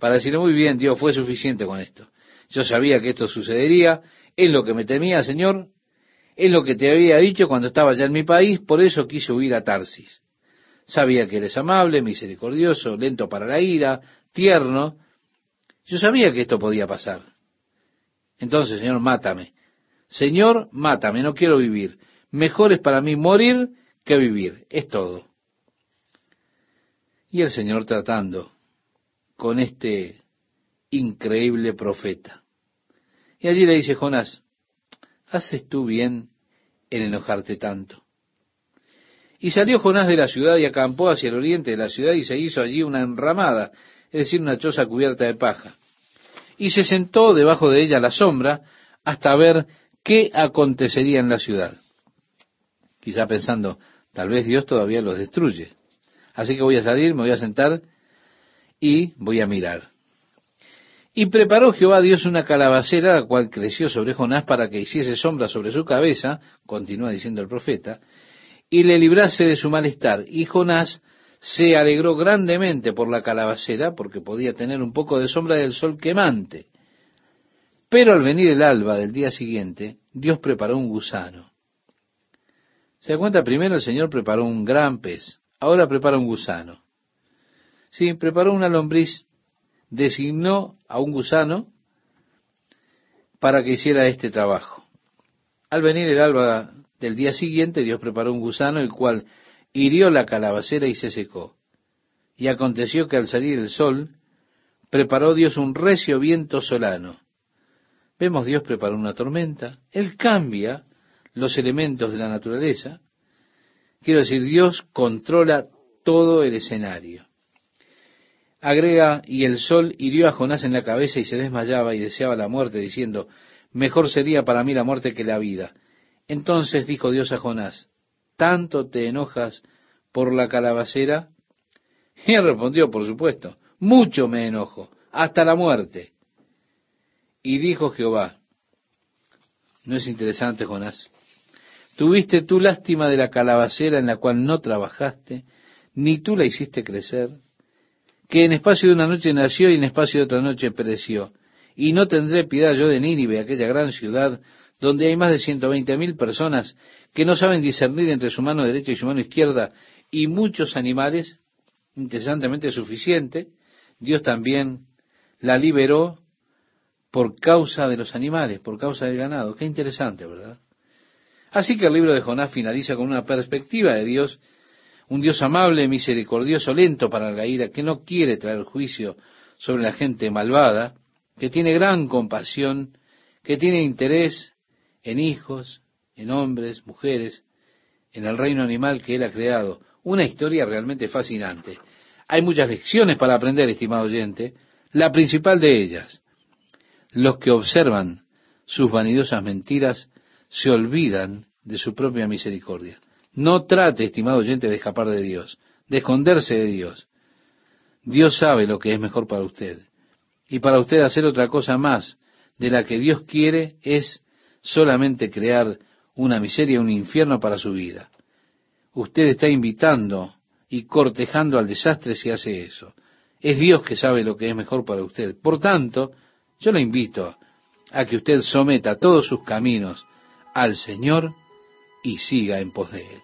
para decir, muy bien, Dios, fue suficiente con esto. Yo sabía que esto sucedería, es lo que me temía, Señor, es lo que te había dicho cuando estaba ya en mi país, por eso quise huir a Tarsis. Sabía que eres amable, misericordioso, lento para la ira, tierno. Yo sabía que esto podía pasar. Entonces, Señor, mátame. Señor, mátame, no quiero vivir. Mejor es para mí morir que vivir. Es todo. Y el Señor tratando con este increíble profeta. Y allí le dice Jonás, ¿haces tú bien en enojarte tanto? Y salió Jonás de la ciudad y acampó hacia el oriente de la ciudad y se hizo allí una enramada, es decir, una choza cubierta de paja. Y se sentó debajo de ella la sombra hasta ver qué acontecería en la ciudad. Quizá pensando, tal vez Dios todavía los destruye. Así que voy a salir, me voy a sentar y voy a mirar. Y preparó Jehová Dios una calabacera, la cual creció sobre Jonás para que hiciese sombra sobre su cabeza, continúa diciendo el profeta, y le librase de su malestar. Y Jonás se alegró grandemente por la calabacera, porque podía tener un poco de sombra del sol quemante. Pero al venir el alba del día siguiente, Dios preparó un gusano. Se da cuenta, primero el Señor preparó un gran pez, ahora prepara un gusano. Sí, preparó una lombriz, designó a un gusano para que hiciera este trabajo. Al venir el alba del día siguiente, Dios preparó un gusano, el cual hirió la calabacera y se secó. Y aconteció que al salir el sol, preparó Dios un recio viento solano. Vemos Dios preparó una tormenta. Él cambia los elementos de la naturaleza. Quiero decir, Dios controla todo el escenario. Agrega, y el sol hirió a Jonás en la cabeza y se desmayaba y deseaba la muerte, diciendo, mejor sería para mí la muerte que la vida. Entonces dijo Dios a Jonás, ¿tanto te enojas por la calabacera? Y él respondió, por supuesto, mucho me enojo, hasta la muerte. Y dijo Jehová, ¿no es interesante, Jonás? Tuviste tú lástima de la calabacera en la cual no trabajaste, ni tú la hiciste crecer, que en espacio de una noche nació y en espacio de otra noche pereció. Y no tendré piedad yo de Nínive, aquella gran ciudad, donde hay más de ciento veinte mil personas que no saben discernir entre su mano derecha y su mano izquierda, y muchos animales, interesantemente suficiente, Dios también la liberó por causa de los animales, por causa del ganado. Qué interesante, ¿verdad? Así que el libro de Jonás finaliza con una perspectiva de Dios, un Dios amable, misericordioso, lento para la ira, que no quiere traer juicio sobre la gente malvada, que tiene gran compasión, que tiene interés en hijos, en hombres, mujeres, en el reino animal que Él ha creado. Una historia realmente fascinante. Hay muchas lecciones para aprender, estimado oyente. La principal de ellas, los que observan sus vanidosas mentiras se olvidan de su propia misericordia. No trate, estimado oyente, de escapar de Dios, de esconderse de Dios. Dios sabe lo que es mejor para usted. Y para usted hacer otra cosa más de la que Dios quiere es solamente crear una miseria, un infierno para su vida. Usted está invitando y cortejando al desastre si hace eso. Es Dios que sabe lo que es mejor para usted. Por tanto, yo le invito a que usted someta todos sus caminos al Señor y siga en pos de Él.